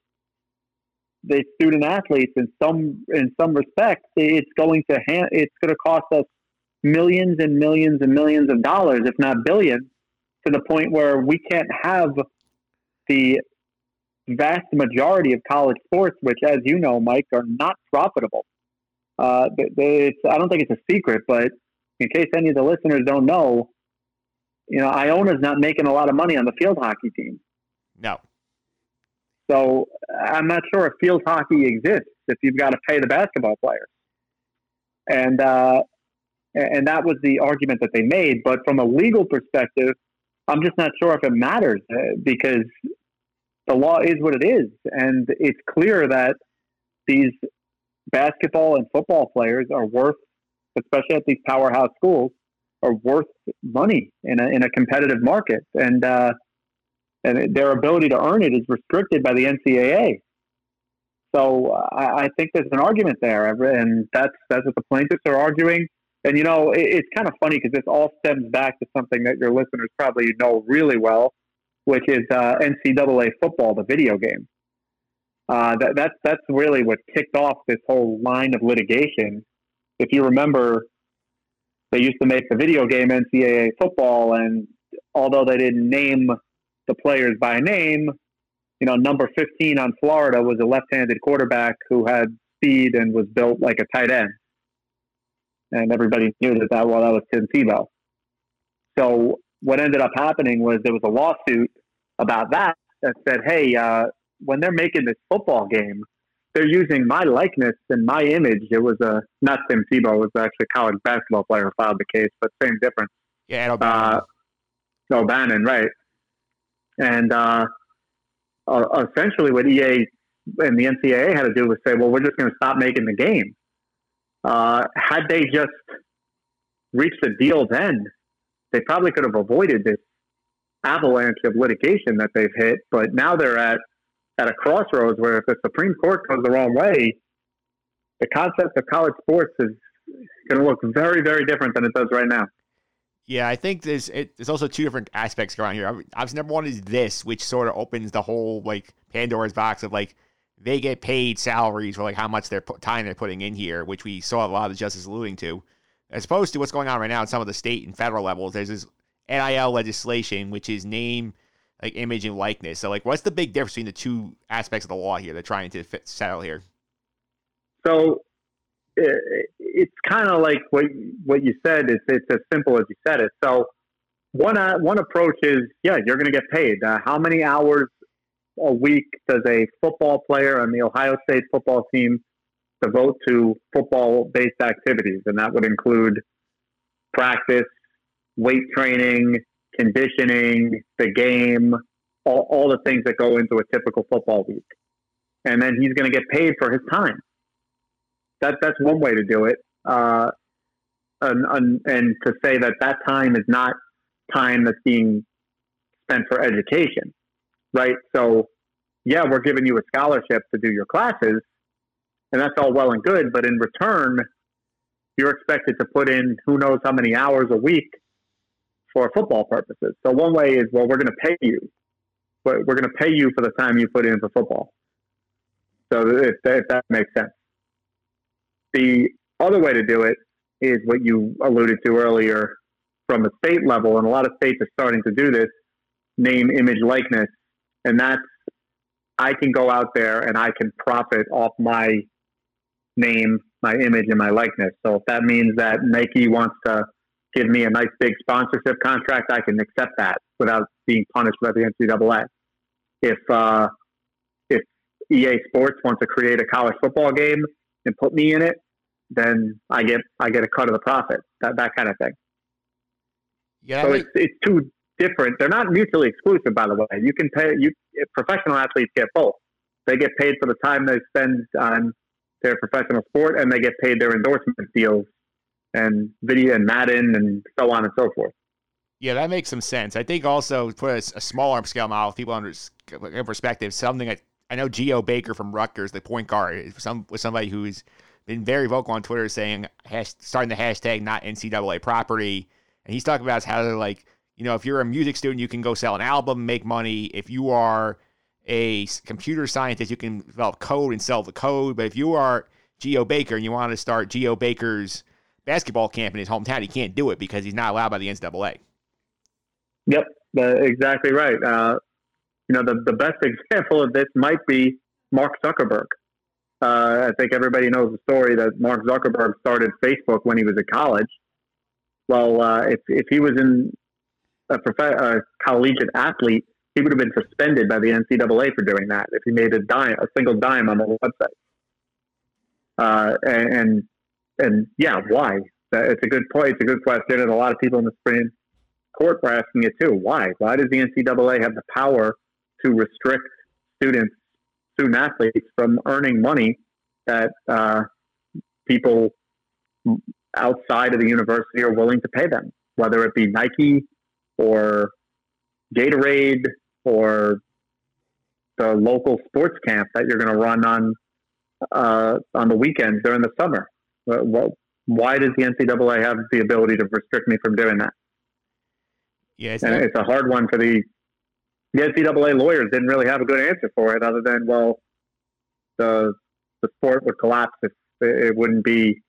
the student athletes in some in some respects, it's going to ha- it's going to cost us millions and millions and millions of dollars, if not billions, to the point where we can't have the vast majority of college sports, which, as you know, Mike, are not profitable. Uh, it's, I don't think it's a secret, but in case any of the listeners don't know, you know, Iona's not making a lot of money on the field hockey team. No. So I'm not sure if field hockey exists if you've got to pay the basketball players. And uh, and that was the argument that they made. But from a legal perspective, I'm just not sure if it matters uh, because the law is what it is, and it's clear that these basketball and football players are worth, especially at these powerhouse schools, are worth money in a in a competitive market. And uh, and their ability to earn it is restricted by the NCAA. So I, I think there's an argument there, and that's that's what the plaintiffs are arguing. And you know, it, it's kind of funny because this all stems back to something that your listeners probably know really well, which is uh, NCAA football, the video game. Uh, that, that's that's really what kicked off this whole line of litigation. If you remember, they used to make the video game NCAA football, and although they didn't name the players by name, you know, number 15 on Florida was a left-handed quarterback who had speed and was built like a tight end. And everybody knew that that, well, that was Tim Tebow. So what ended up happening was there was a lawsuit about that that said, hey, uh, when they're making this football game, they're using my likeness and my image. It was a, not Tim Tebow, it was actually a college basketball player who filed the case, but same difference. Yeah, O'Bannon. Uh, O'Bannon, right. And, uh, uh, essentially what EA and the NCAA had to do was say, well, we're just going to stop making the game. Uh, had they just reached a deal's end, they probably could have avoided this avalanche of litigation that they've hit. But now they're at at a crossroads where if the Supreme Court goes the wrong way, the concept of college sports is going to look very, very different than it does right now. Yeah, I think there's it, there's also two different aspects going on here. Obviously, number one is this, which sort of opens the whole like Pandora's box of like they get paid salaries for like how much their time they're putting in here, which we saw a lot of the justice alluding to, as opposed to what's going on right now at some of the state and federal levels. There's this NIL legislation, which is name, like image, and likeness. So, like, what's the big difference between the two aspects of the law here they're trying to fit, settle here? So, it's kind of like what what you said. It's it's as simple as you said it. So, one uh, one approach is yeah, you're going to get paid. Uh, how many hours a week does a football player on the Ohio State football team devote to football based activities? And that would include practice, weight training, conditioning, the game, all, all the things that go into a typical football week. And then he's going to get paid for his time. That, that's one way to do it. Uh, and, and, and to say that that time is not time that's being spent for education, right? So, yeah, we're giving you a scholarship to do your classes, and that's all well and good. But in return, you're expected to put in who knows how many hours a week for football purposes. So one way is, well, we're going to pay you, but we're going to pay you for the time you put in for football. So if, if that makes sense. The other way to do it is what you alluded to earlier from the state level, and a lot of states are starting to do this name, image, likeness, and that's I can go out there and I can profit off my name, my image, and my likeness. So if that means that Nike wants to give me a nice big sponsorship contract, I can accept that without being punished by the NCAA. If uh, if EA Sports wants to create a college football game and put me in it, then I get I get a cut of the profit. That that kind of thing. Yeah, so it's it's two different. They're not mutually exclusive, by the way. You can pay you professional athletes get both. They get paid for the time they spend on their professional sport, and they get paid their endorsement deals and video and Madden and so on and so forth. Yeah, that makes some sense. I think also put a, a smaller scale model, people under in perspective, something that I know Geo Baker from Rutgers, the point guard, some was somebody who's been very vocal on Twitter saying hash, starting the hashtag not NCAA property, and he's talking about how they're like you know if you're a music student, you can go sell an album, make money. If you are a computer scientist, you can develop code and sell the code. But if you are Geo Baker and you want to start Geo Baker's basketball camp in his hometown, he can't do it because he's not allowed by the NCAA. Yep, exactly right. Uh, you know, the, the best example of this might be Mark Zuckerberg. Uh, I think everybody knows the story that Mark Zuckerberg started Facebook when he was at college. Well, uh, if, if he was in a, prof- a collegiate athlete, he would have been suspended by the NCAA for doing that if he made a dime, a single dime on the website. Uh, and, and and yeah, why? It's a good point. It's a good question, and a lot of people in the Supreme Court were asking it too. Why? Why does the NCAA have the power to restrict students, student athletes, from earning money that uh, people outside of the university are willing to pay them, whether it be Nike or Gatorade or the local sports camp that you're going to run on uh, on the weekends during the summer. Well, why does the NCAA have the ability to restrict me from doing that? Yeah, it's And not- it's a hard one for the the NCAA lawyers. Didn't really have a good answer for it, other than well, the the sport would collapse if it it wouldn't be,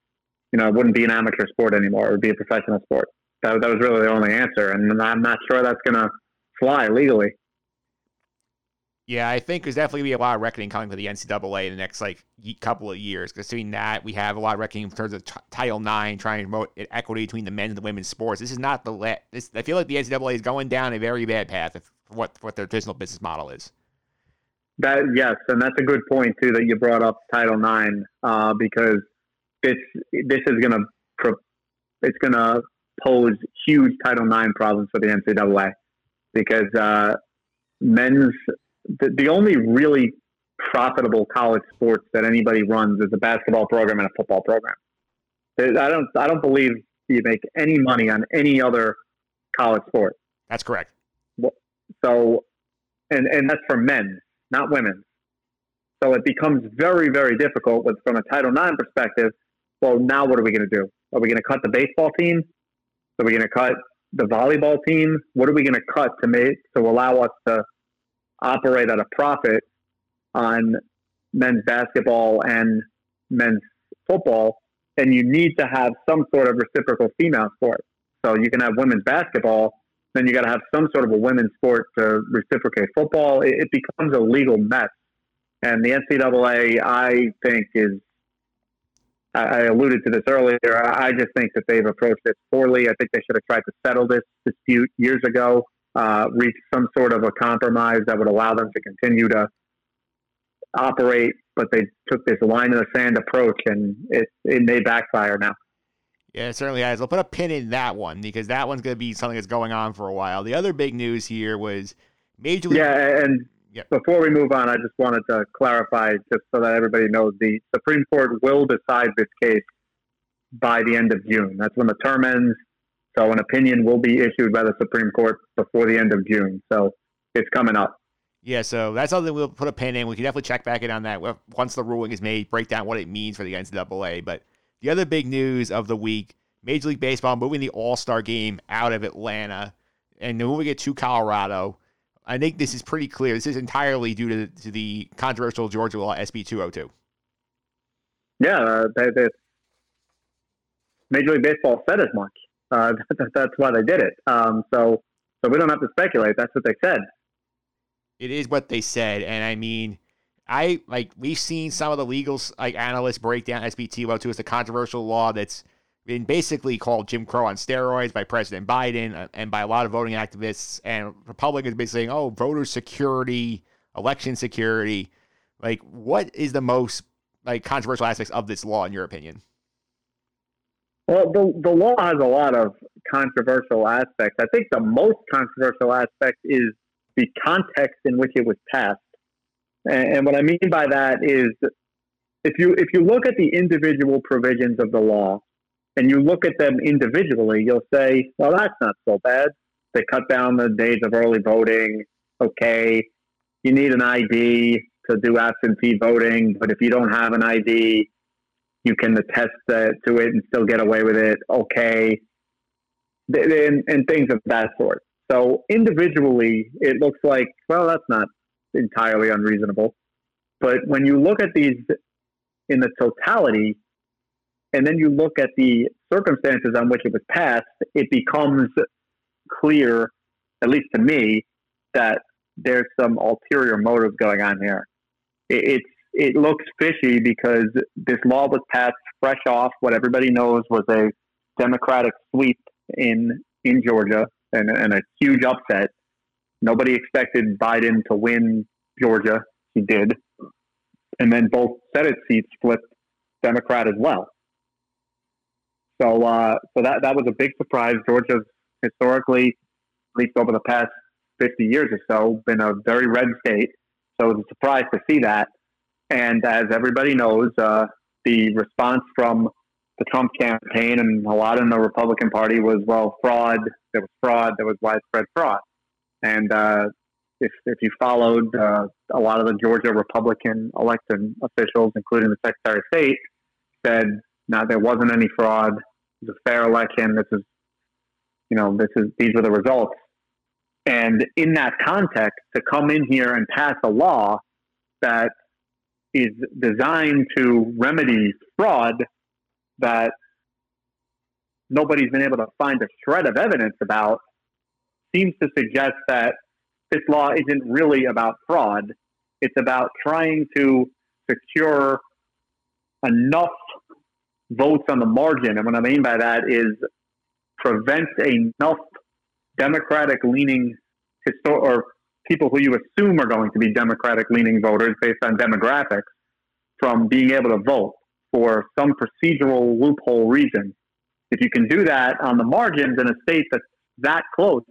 you know, it wouldn't be an amateur sport anymore. It would be a professional sport. That, that was really the only answer, and I'm not sure that's going to fly legally. Yeah, I think there's definitely gonna be a lot of reckoning coming for the NCAA in the next like couple of years. Because between that, we have a lot of reckoning in terms of t- Title IX trying to promote equity between the men's and the women's sports. This is not the le- this. I feel like the NCAA is going down a very bad path of what what their traditional business model is. That yes, and that's a good point too that you brought up Title IX uh, because this this is going to pro- it's going to pose huge Title IX problems for the NCAA because uh, men's the, the only really profitable college sports that anybody runs is a basketball program and a football program. I don't I don't believe you make any money on any other college sport. That's correct. So, and and that's for men, not women. So it becomes very very difficult with from a Title IX perspective. Well, now what are we going to do? Are we going to cut the baseball team? Are we going to cut the volleyball team? What are we going to cut to make to allow us to operate at a profit on men's basketball and men's football? And you need to have some sort of reciprocal female sport. So you can have women's basketball, then you got to have some sort of a women's sport to reciprocate football. It, it becomes a legal mess. And the NCAA, I think, is, I alluded to this earlier, I I just think that they've approached this poorly. I think they should have tried to settle this dispute years ago, uh, reach some sort of a compromise that would allow them to continue to operate, but they took this line in the sand approach and it, it may backfire now. Yeah, it certainly has. I'll put a pin in that one because that one's going to be something that's going on for a while. The other big news here was Major League. Yeah, and Yep. before we move on, I just wanted to clarify, just so that everybody knows, the Supreme Court will decide this case by the end of June. That's when the term ends. So an opinion will be issued by the Supreme Court before the end of June. So it's coming up. Yeah, so that's something we'll put a pin in. We can definitely check back in on that once the ruling is made, break down what it means for the NCAA. But the other big news of the week Major League Baseball moving the All Star game out of Atlanta and moving it to Colorado. I think this is pretty clear. This is entirely due to, to the controversial Georgia law SB 202. Yeah, uh, they, they, Major League Baseball said as much. Uh, that, that's why they did it. Um, so, so we don't have to speculate. That's what they said. It is what they said, and I mean, I like we've seen some of the legal like analysts break down SB 202 as a controversial law that's been basically called Jim Crow on steroids by President Biden uh, and by a lot of voting activists and Republicans been saying, "Oh, voter security, election security." Like, what is the most like controversial aspects of this law in your opinion? Well, the, the law has a lot of controversial aspects. I think the most controversial aspect is the context in which it was passed. And, and what I mean by that is if you if you look at the individual provisions of the law and you look at them individually, you'll say, well, that's not so bad. They cut down the days of early voting. Okay. You need an ID to do absentee voting, but if you don't have an ID, you can attest to it and still get away with it. Okay. And, and things of that sort. So individually, it looks like, well, that's not entirely unreasonable. But when you look at these in the totality, and then you look at the circumstances on which it was passed, it becomes clear, at least to me, that there's some ulterior motives going on here. It, it's it looks fishy because this law was passed fresh off what everybody knows was a Democratic sweep in in Georgia and, and a huge upset. Nobody expected Biden to win Georgia. He did, and then both Senate seats flipped Democrat as well. So, uh, so that that was a big surprise. Georgia's historically, at least over the past fifty years or so, been a very red state. So it was a surprise to see that. And as everybody knows, uh, the response from the Trump campaign and a lot in the Republican Party was, well, fraud. There was fraud. There was widespread fraud. And uh, if if you followed uh, a lot of the Georgia Republican elected officials, including the Secretary of State, said now there wasn't any fraud. Was a fair election. This is, you know, this is these were the results. And in that context, to come in here and pass a law that is designed to remedy fraud that nobody's been able to find a shred of evidence about seems to suggest that this law isn't really about fraud. It's about trying to secure enough votes on the margin. And what I mean by that is prevent enough Democratic leaning histor- or people who you assume are going to be Democratic leaning voters based on demographics from being able to vote for some procedural loophole reason. If you can do that on the margins in a state that's that close,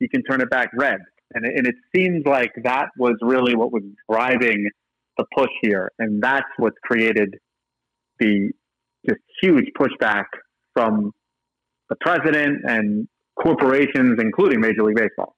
you can turn it back red. And it, and it seems like that was really what was driving the push here. And that's what's created the just huge pushback from the president and corporations, including Major League Baseball.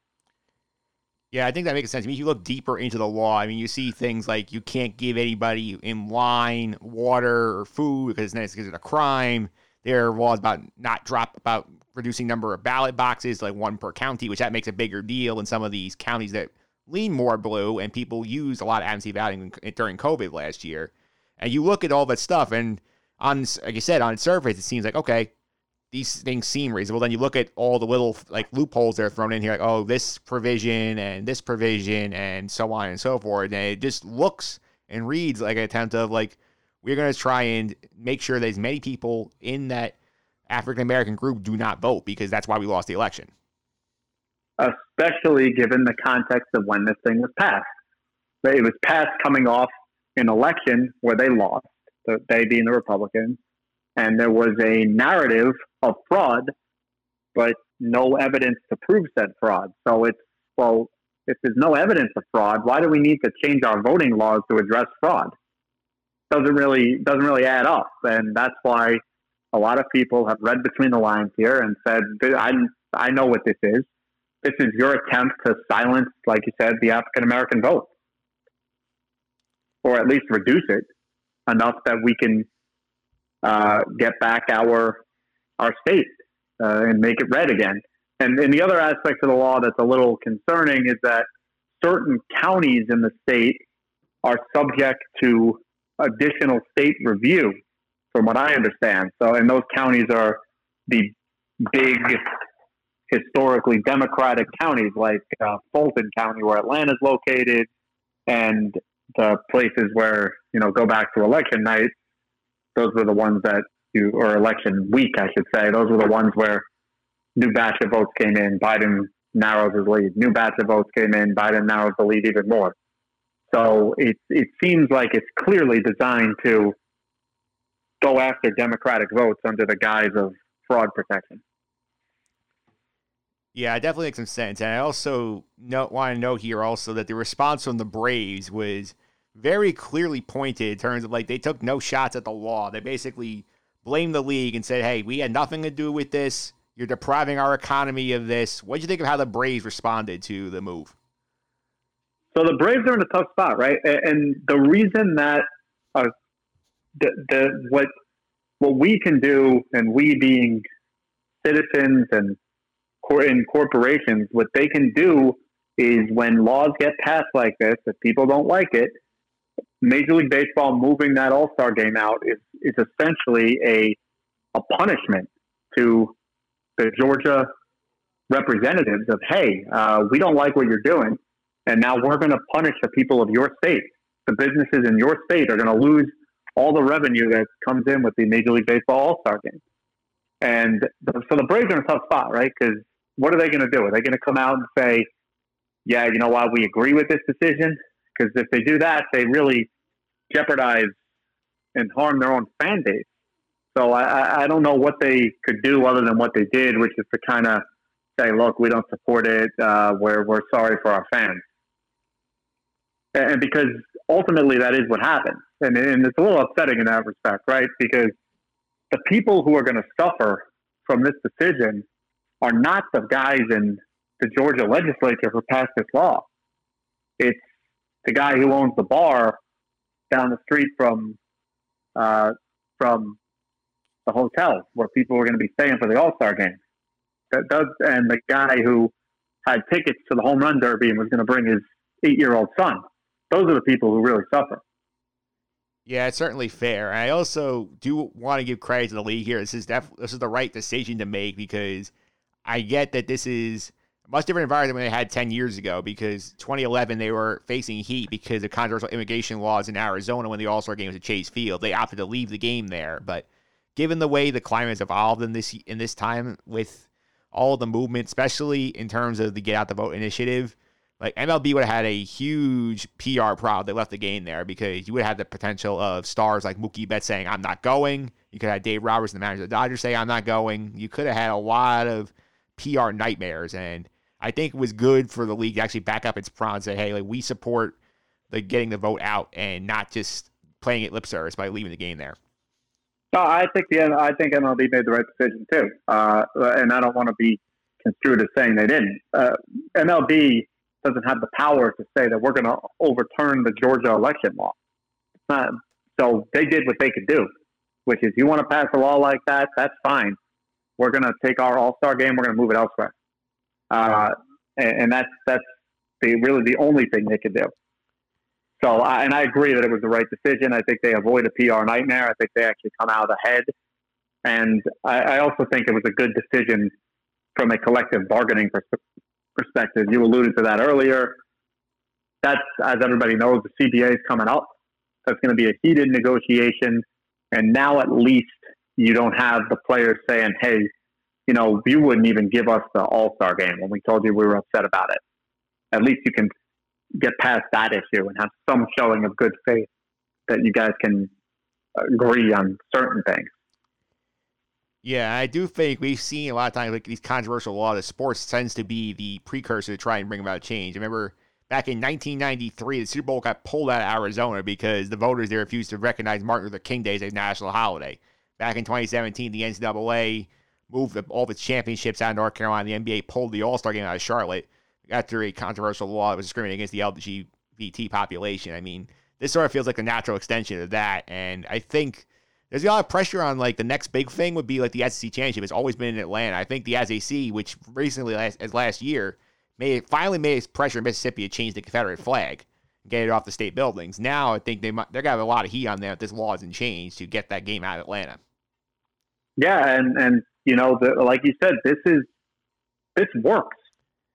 Yeah, I think that makes sense. I mean, if you look deeper into the law, I mean, you see things like you can't give anybody in line water or food because it's a crime. There are laws about not drop about reducing number of ballot boxes, like one per county, which that makes a bigger deal in some of these counties that lean more blue and people used a lot of absentee balloting during COVID last year. And you look at all that stuff, and on like you said, on its surface, it seems like okay, these things seem reasonable. Then you look at all the little like loopholes that are thrown in here, like oh, this provision and this provision and so on and so forth, and it just looks and reads like an attempt of like we're going to try and make sure that as many people in that African American group do not vote because that's why we lost the election. Especially given the context of when this thing was passed. It was passed coming off an election where they lost, they being the Republicans, and there was a narrative of fraud, but no evidence to prove said fraud. So it's, well, if there's no evidence of fraud, why do we need to change our voting laws to address fraud? Doesn't really doesn't really add up, and that's why a lot of people have read between the lines here and said, "I I know what this is. This is your attempt to silence, like you said, the African American vote, or at least reduce it enough that we can uh, get back our our state uh, and make it red again." And, and the other aspect of the law that's a little concerning is that certain counties in the state are subject to additional state review, from what I understand. So, and those counties are the big, historically Democratic counties like uh, Fulton County, where Atlanta is located, and the places where you know go back to election night. Those were the ones that you, or election week, I should say. Those were the ones where new batch of votes came in. Biden narrows his lead. New batch of votes came in. Biden narrows the lead even more. So it it seems like it's clearly designed to go after Democratic votes under the guise of fraud protection. Yeah, it definitely makes some sense. And I also want to note here also that the response from the Braves was very clearly pointed in terms of like they took no shots at the law. They basically blamed the league and said, "Hey, we had nothing to do with this. You're depriving our economy of this." What do you think of how the Braves responded to the move? So the Braves are in a tough spot, right? And the reason that uh, the, the what what we can do, and we being citizens and cor- in corporations, what they can do is when laws get passed like this, if people don't like it, Major League Baseball moving that All Star game out is is essentially a a punishment to the Georgia representatives of hey, uh, we don't like what you're doing and now we're going to punish the people of your state. The businesses in your state are going to lose all the revenue that comes in with the Major League Baseball All Star game. And so the Braves are in a tough spot, right? Because what are they going to do? Are they going to come out and say, yeah, you know why we agree with this decision? Because if they do that, they really jeopardize and harm their own fan base. So I, I don't know what they could do other than what they did, which is to kind of say, look, we don't support it. Uh, we're, we're sorry for our fans and because ultimately that is what happens. And, and it's a little upsetting in that respect, right? Because the people who are going to suffer from this decision are not the guys in the Georgia legislature who passed this law. it's the guy who owns the bar down the street from uh, from the hotel where people were going to be staying for the All Star game. That does, and the guy who had tickets to the home run derby and was going to bring his eight year old son. Those are the people who really suffer. Yeah, it's certainly fair. I also do want to give credit to the league here. This is def- this is the right decision to make because I get that this is much different environment than they had 10 years ago because 2011 they were facing heat because of controversial immigration laws in Arizona when the All-Star game was at Chase Field. They opted to leave the game there, but given the way the climate has evolved in this in this time with all the movement, especially in terms of the get out the vote initiative, like MLB would have had a huge PR problem. They left the game there because you would have the potential of stars like Mookie Betts saying, I'm not going. You could have Dave Roberts, the manager of the Dodgers, say, I'm not going. You could have had a lot of PR nightmares. And I think it was good for the league to actually back up its promise and say, hey, like we support the getting the vote out and not just playing it lip service by leaving the game there. No, I think the I think MLB made the right decision too, uh, and I don't want to be construed as saying they didn't. Uh, MLB doesn't have the power to say that we're going to overturn the Georgia election law. So they did what they could do, which is you want to pass a law like that, that's fine. We're going to take our All Star game, we're going to move it elsewhere, uh, and, and, that's that's the, really the only thing they could do. So, I, and I agree that it was the right decision. I think they avoid a PR nightmare. I think they actually come out ahead. And I, I also think it was a good decision from a collective bargaining pers- perspective. You alluded to that earlier. That's, as everybody knows, the CBA is coming up. That's going to be a heated negotiation. And now at least you don't have the players saying, hey, you know, you wouldn't even give us the All Star game when we told you we were upset about it. At least you can get past that issue and have some showing of good faith that you guys can agree on certain things. Yeah, I do think we've seen a lot of times like these controversial laws. The sports tends to be the precursor to try and bring about change. I remember back in 1993, the Super Bowl got pulled out of Arizona because the voters there refused to recognize Martin Luther King Day as a national holiday. Back in 2017, the NCAA moved all its championships out of North Carolina. The NBA pulled the All Star game out of Charlotte after a controversial law that was discriminating against the LGBT population. I mean, this sort of feels like a natural extension of that. And I think there's a lot of pressure on like the next big thing would be like the SEC championship. It's always been in Atlanta. I think the SEC, which recently last, as last year, made finally made its pressure in Mississippi to change the Confederate flag, get it off the state buildings. Now I think they might they're gonna have a lot of heat on them if this law isn't changed to get that game out of Atlanta. Yeah, and and you know, the, like you said, this is this works.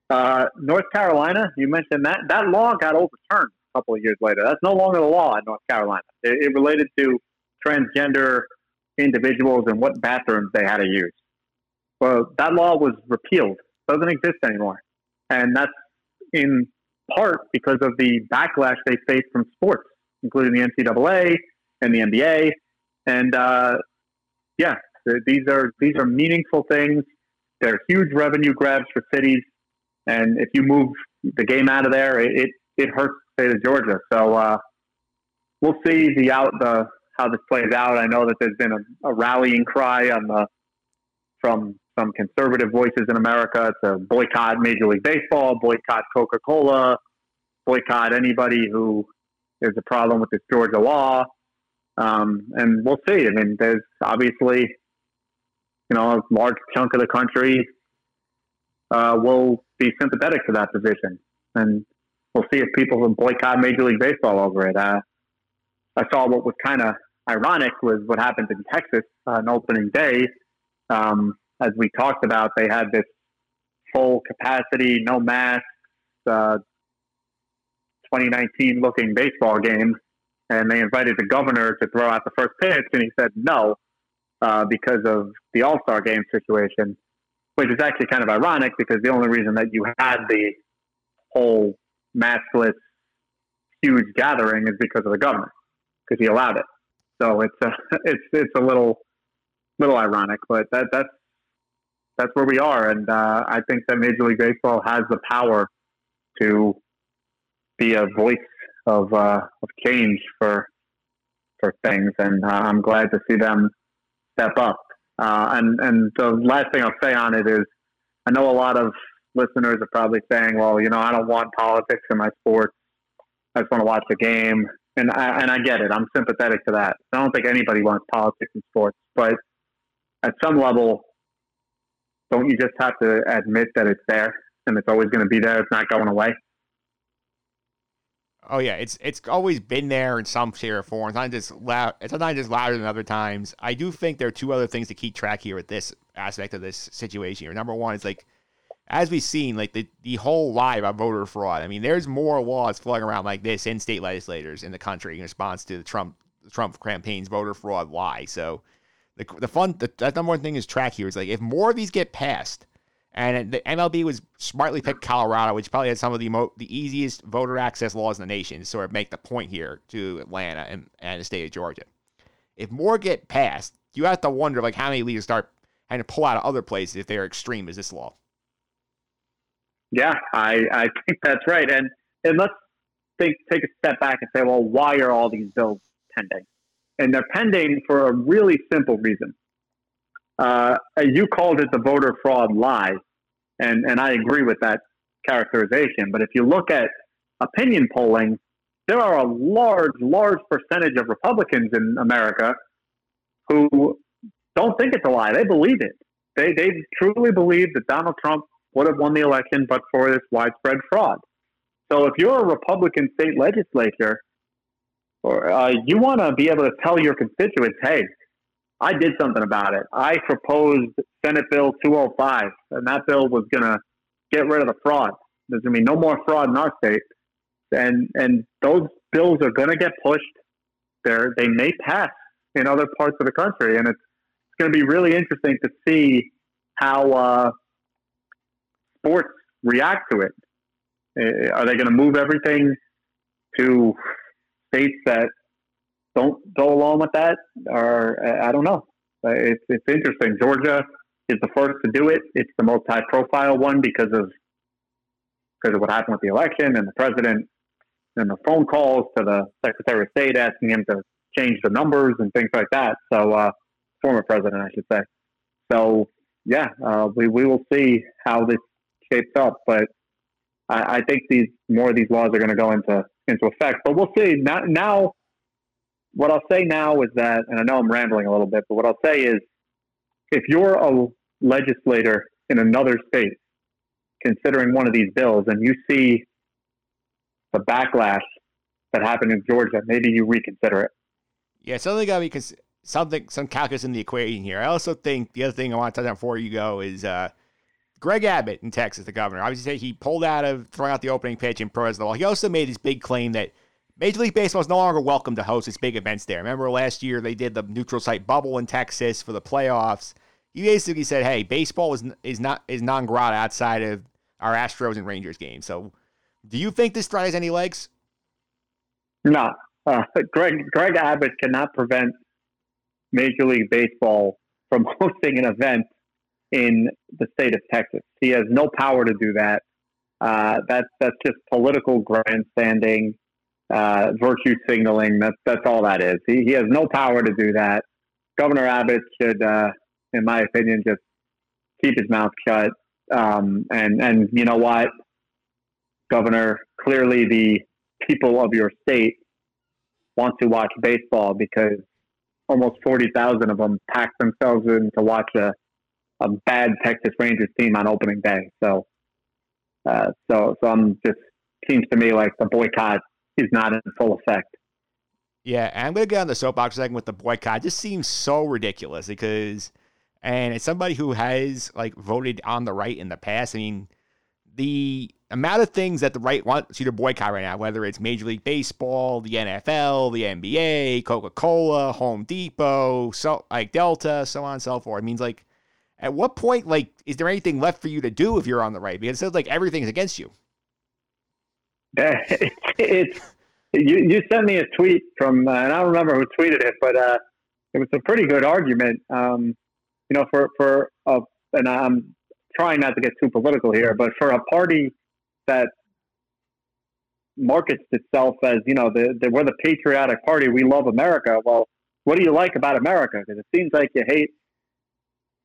Uh, North Carolina, you mentioned that that law got overturned a couple of years later. That's no longer the law in North Carolina. It, it related to transgender individuals and what bathrooms they had to use. Well, that law was repealed; doesn't exist anymore, and that's in part because of the backlash they faced from sports, including the NCAA and the NBA. And uh, yeah, these are these are meaningful things. They're huge revenue grabs for cities and if you move the game out of there, it it hurts the state of Georgia. So uh, we'll see the out the how this plays out. I know that there's been a, a rallying cry on the from some conservative voices in America to boycott Major League Baseball, boycott Coca Cola, boycott anybody who is a problem with this Georgia law. Um, and we'll see. I mean, there's obviously, you know, a large chunk of the country uh, will be sympathetic to that position. And we'll see if people will boycott Major League Baseball over it. Uh, I saw what was kind of ironic was what happened in Texas on opening day. Um, as we talked about, they had this full capacity, no masks, uh, 2019 looking baseball game, and they invited the governor to throw out the first pitch, and he said no uh, because of the All Star game situation which is actually kind of ironic because the only reason that you had the whole maskless huge gathering is because of the governor because he allowed it. So it's a, it's it's a little little ironic, but that that's that's where we are, and uh, I think that Major League Baseball has the power to be a voice of uh, of change for for things, and uh, I'm glad to see them step up. Uh, and and the last thing I'll say on it is, I know a lot of listeners are probably saying, well, you know, I don't want politics in my sports. I just want to watch the game, and I and I get it. I'm sympathetic to that. I don't think anybody wants politics in sports, but at some level, don't you just have to admit that it's there and it's always going to be there? It's not going away. Oh yeah, it's it's always been there in some shape or form. It's not just loud. It's not just louder than other times. I do think there are two other things to keep track here with this aspect of this situation here. Number one is like, as we've seen, like the the whole lie about voter fraud. I mean, there's more laws floating around like this in state legislators in the country in response to the Trump Trump campaign's voter fraud lie. So, the the fun the, the number one thing is track here is like if more of these get passed and the MLB was smartly picked Colorado, which probably has some of the mo- the easiest voter access laws in the nation, to sort of make the point here to Atlanta and, and the state of Georgia. If more get passed, you have to wonder like how many leaders start having to pull out of other places if they're extreme as this law. Yeah, I, I think that's right. And and let's think take a step back and say, well, why are all these bills pending? And they're pending for a really simple reason. Uh, you called it the voter fraud lie, and and I agree with that characterization. But if you look at opinion polling, there are a large, large percentage of Republicans in America who don't think it's a lie. They believe it. They they truly believe that Donald Trump would have won the election, but for this widespread fraud. So if you're a Republican state legislature, or uh, you want to be able to tell your constituents, hey, I did something about it. I proposed Senate Bill 205, and that bill was going to get rid of the fraud. There's going to be no more fraud in our state, and and those bills are going to get pushed. There, they may pass in other parts of the country, and it's it's going to be really interesting to see how uh, sports react to it. Uh, are they going to move everything to states that don't go along with that, or I don't know. It's it's interesting. Georgia is the first to do it. It's the most high profile one because of because of what happened with the election and the president and the phone calls to the Secretary of State asking him to change the numbers and things like that. So uh, former president, I should say. So yeah, uh, we we will see how this shapes up, but I, I think these more of these laws are going to go into into effect. But we'll see. Now, now what I'll say now is that, and I know I'm rambling a little bit, but what I'll say is if you're a legislator in another state considering one of these bills and you see the backlash that happened in Georgia, maybe you reconsider it. Yeah, something got me because something some calculus in the equation here. I also think the other thing I want to touch on before you go is uh, Greg Abbott in Texas, the governor. Obviously, he pulled out of throwing out the opening pitch in pro as the law. He also made this big claim that Major League Baseball is no longer welcome to host its big events there. Remember last year they did the neutral site bubble in Texas for the playoffs. He basically said, "Hey, baseball is is not is non grata outside of our Astros and Rangers games." So, do you think this threat has any legs? No, uh, Greg Greg Abbott cannot prevent Major League Baseball from hosting an event in the state of Texas. He has no power to do that. Uh, that's that's just political grandstanding uh, virtue signaling. That's that's all that is. He, he has no power to do that. Governor Abbott should, uh, in my opinion, just keep his mouth shut. Um, and and you know what, Governor, clearly the people of your state want to watch baseball because almost forty thousand of them packed themselves in to watch a a bad Texas Rangers team on opening day. So, uh, so so I'm just seems to me like the boycott is not in full effect. Yeah, and I'm going to get on the soapbox second with the boycott. It just seems so ridiculous because, and it's somebody who has like voted on the right in the past. I mean, the amount of things that the right wants you to boycott right now, whether it's Major League Baseball, the NFL, the NBA, Coca Cola, Home Depot, so like Delta, so on and so forth. It means like, at what point, like, is there anything left for you to do if you're on the right? Because it says like everything's against you. It's, it's you, you sent me a tweet from, uh, and I don't remember who tweeted it, but uh, it was a pretty good argument. Um, you know, for for a, and I'm trying not to get too political here, but for a party that markets itself as you know the, the we're the patriotic party, we love America. Well, what do you like about America? Because it seems like you hate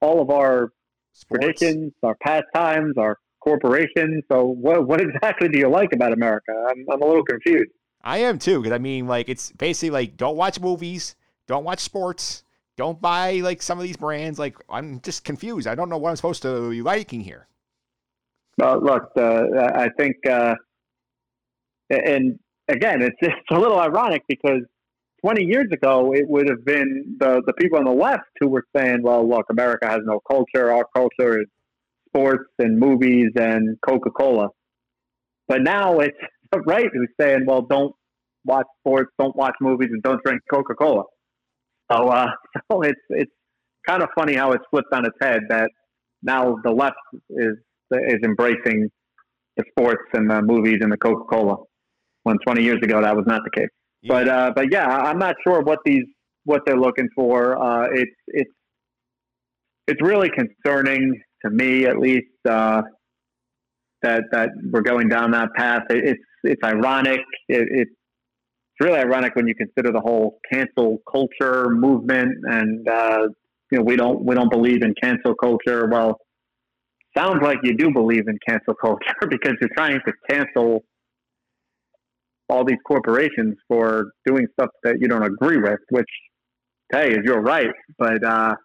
all of our Sports. traditions, our pastimes, our corporations. So, what what exactly do you like about America? I'm I'm a little confused. I am too, because I mean, like, it's basically like don't watch movies, don't watch sports, don't buy like some of these brands. Like, I'm just confused. I don't know what I'm supposed to be liking here. Well, look, uh, I think, uh, and again, it's it's a little ironic because 20 years ago, it would have been the the people on the left who were saying, "Well, look, America has no culture. Our culture is sports and movies and Coca Cola." But now it's the right who's saying, "Well, don't watch sports, don't watch movies, and don't drink Coca Cola." So, uh, so it's it's kind of funny how it's flipped on its head that now the left is is embracing the sports and the movies and the Coca Cola, when 20 years ago that was not the case. Yeah. But uh, but yeah, I'm not sure what these what they're looking for. Uh, it's it's it's really concerning to me, at least, uh, that that we're going down that path. It, it's it's ironic. It, it's really ironic when you consider the whole cancel culture movement, and uh, you know we don't we don't believe in cancel culture. Well, sounds like you do believe in cancel culture because you're trying to cancel all these corporations for doing stuff that you don't agree with, which, hey, is your right. But uh,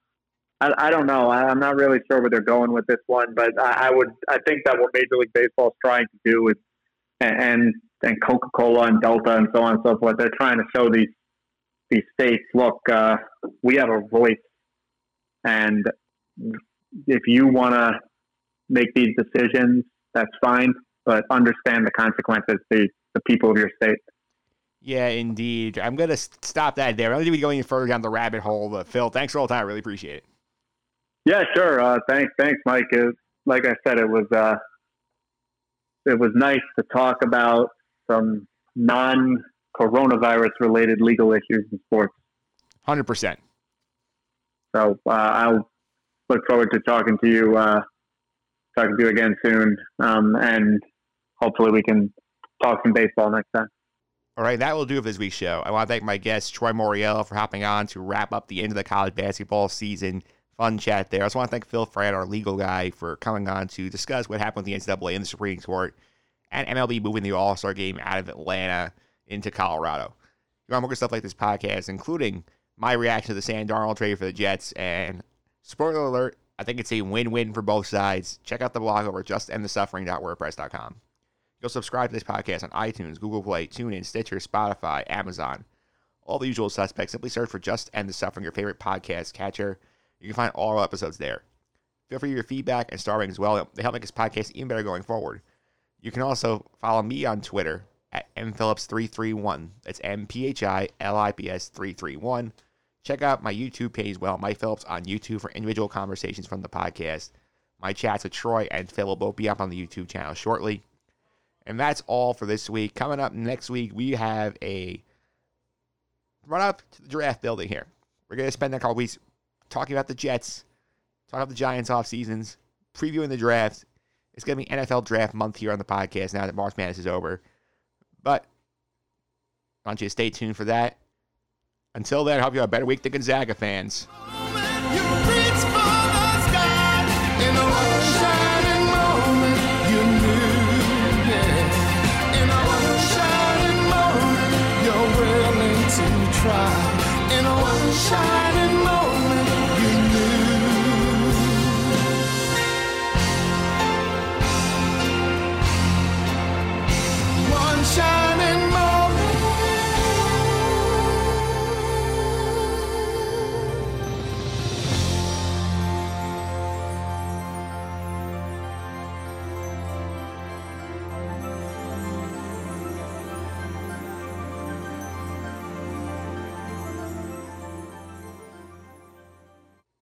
I, I don't know. I, I'm not really sure where they're going with this one. But I, I would, I think that what Major League Baseball is trying to do is, and and Coca Cola and Delta and so on and so forth, they're trying to show these these states, look, uh, we have a voice, and if you want to make these decisions, that's fine. But understand the consequences to the people of your state. Yeah, indeed. I'm going to stop that there. I'm going to be going any further down the rabbit hole. But Phil, thanks for all the time. I really appreciate it. Yeah, sure. Uh, thanks, thanks, Mike. It, like I said, it was uh, it was nice to talk about some non-coronavirus related legal issues in sports. Hundred percent. So uh, I'll look forward to talking to you, uh, talking to you again soon, um, and hopefully we can talk some baseball next time. All right, that will do it for this week's show. I want to thank my guest, Troy Mauriello, for hopping on to wrap up the end of the college basketball season. Fun chat there. I just want to thank Phil Fran, our legal guy, for coming on to discuss what happened with the NCAA and the Supreme Court and MLB moving the All Star game out of Atlanta into Colorado. You want more good stuff like this podcast, including my reaction to the Sam Darnold trade for the Jets. And spoiler alert, I think it's a win win for both sides. Check out the blog over at justendthesuffering.wordpress.com. You'll subscribe to this podcast on iTunes, Google Play, TuneIn, Stitcher, Spotify, Amazon. All the usual suspects. Simply search for Just End the Suffering, your favorite podcast catcher. You can find all our episodes there. Feel free to your feedback and star ratings as well. They help make this podcast even better going forward. You can also follow me on Twitter at mphillips331. That's M P H I L I P S 331. Check out my YouTube page as well, Mike Phillips on YouTube for individual conversations from the podcast. My chats with Troy and Phil will both be up on the YouTube channel shortly. And that's all for this week. Coming up next week, we have a run up to the draft building here. We're going to spend a couple weeks talking about the Jets, talking about the Giants off seasons, previewing the draft. It's going to be NFL draft month here on the podcast now that March Madness is over. But I want you to stay tuned for that. Until then, I hope you have a better week than Gonzaga fans.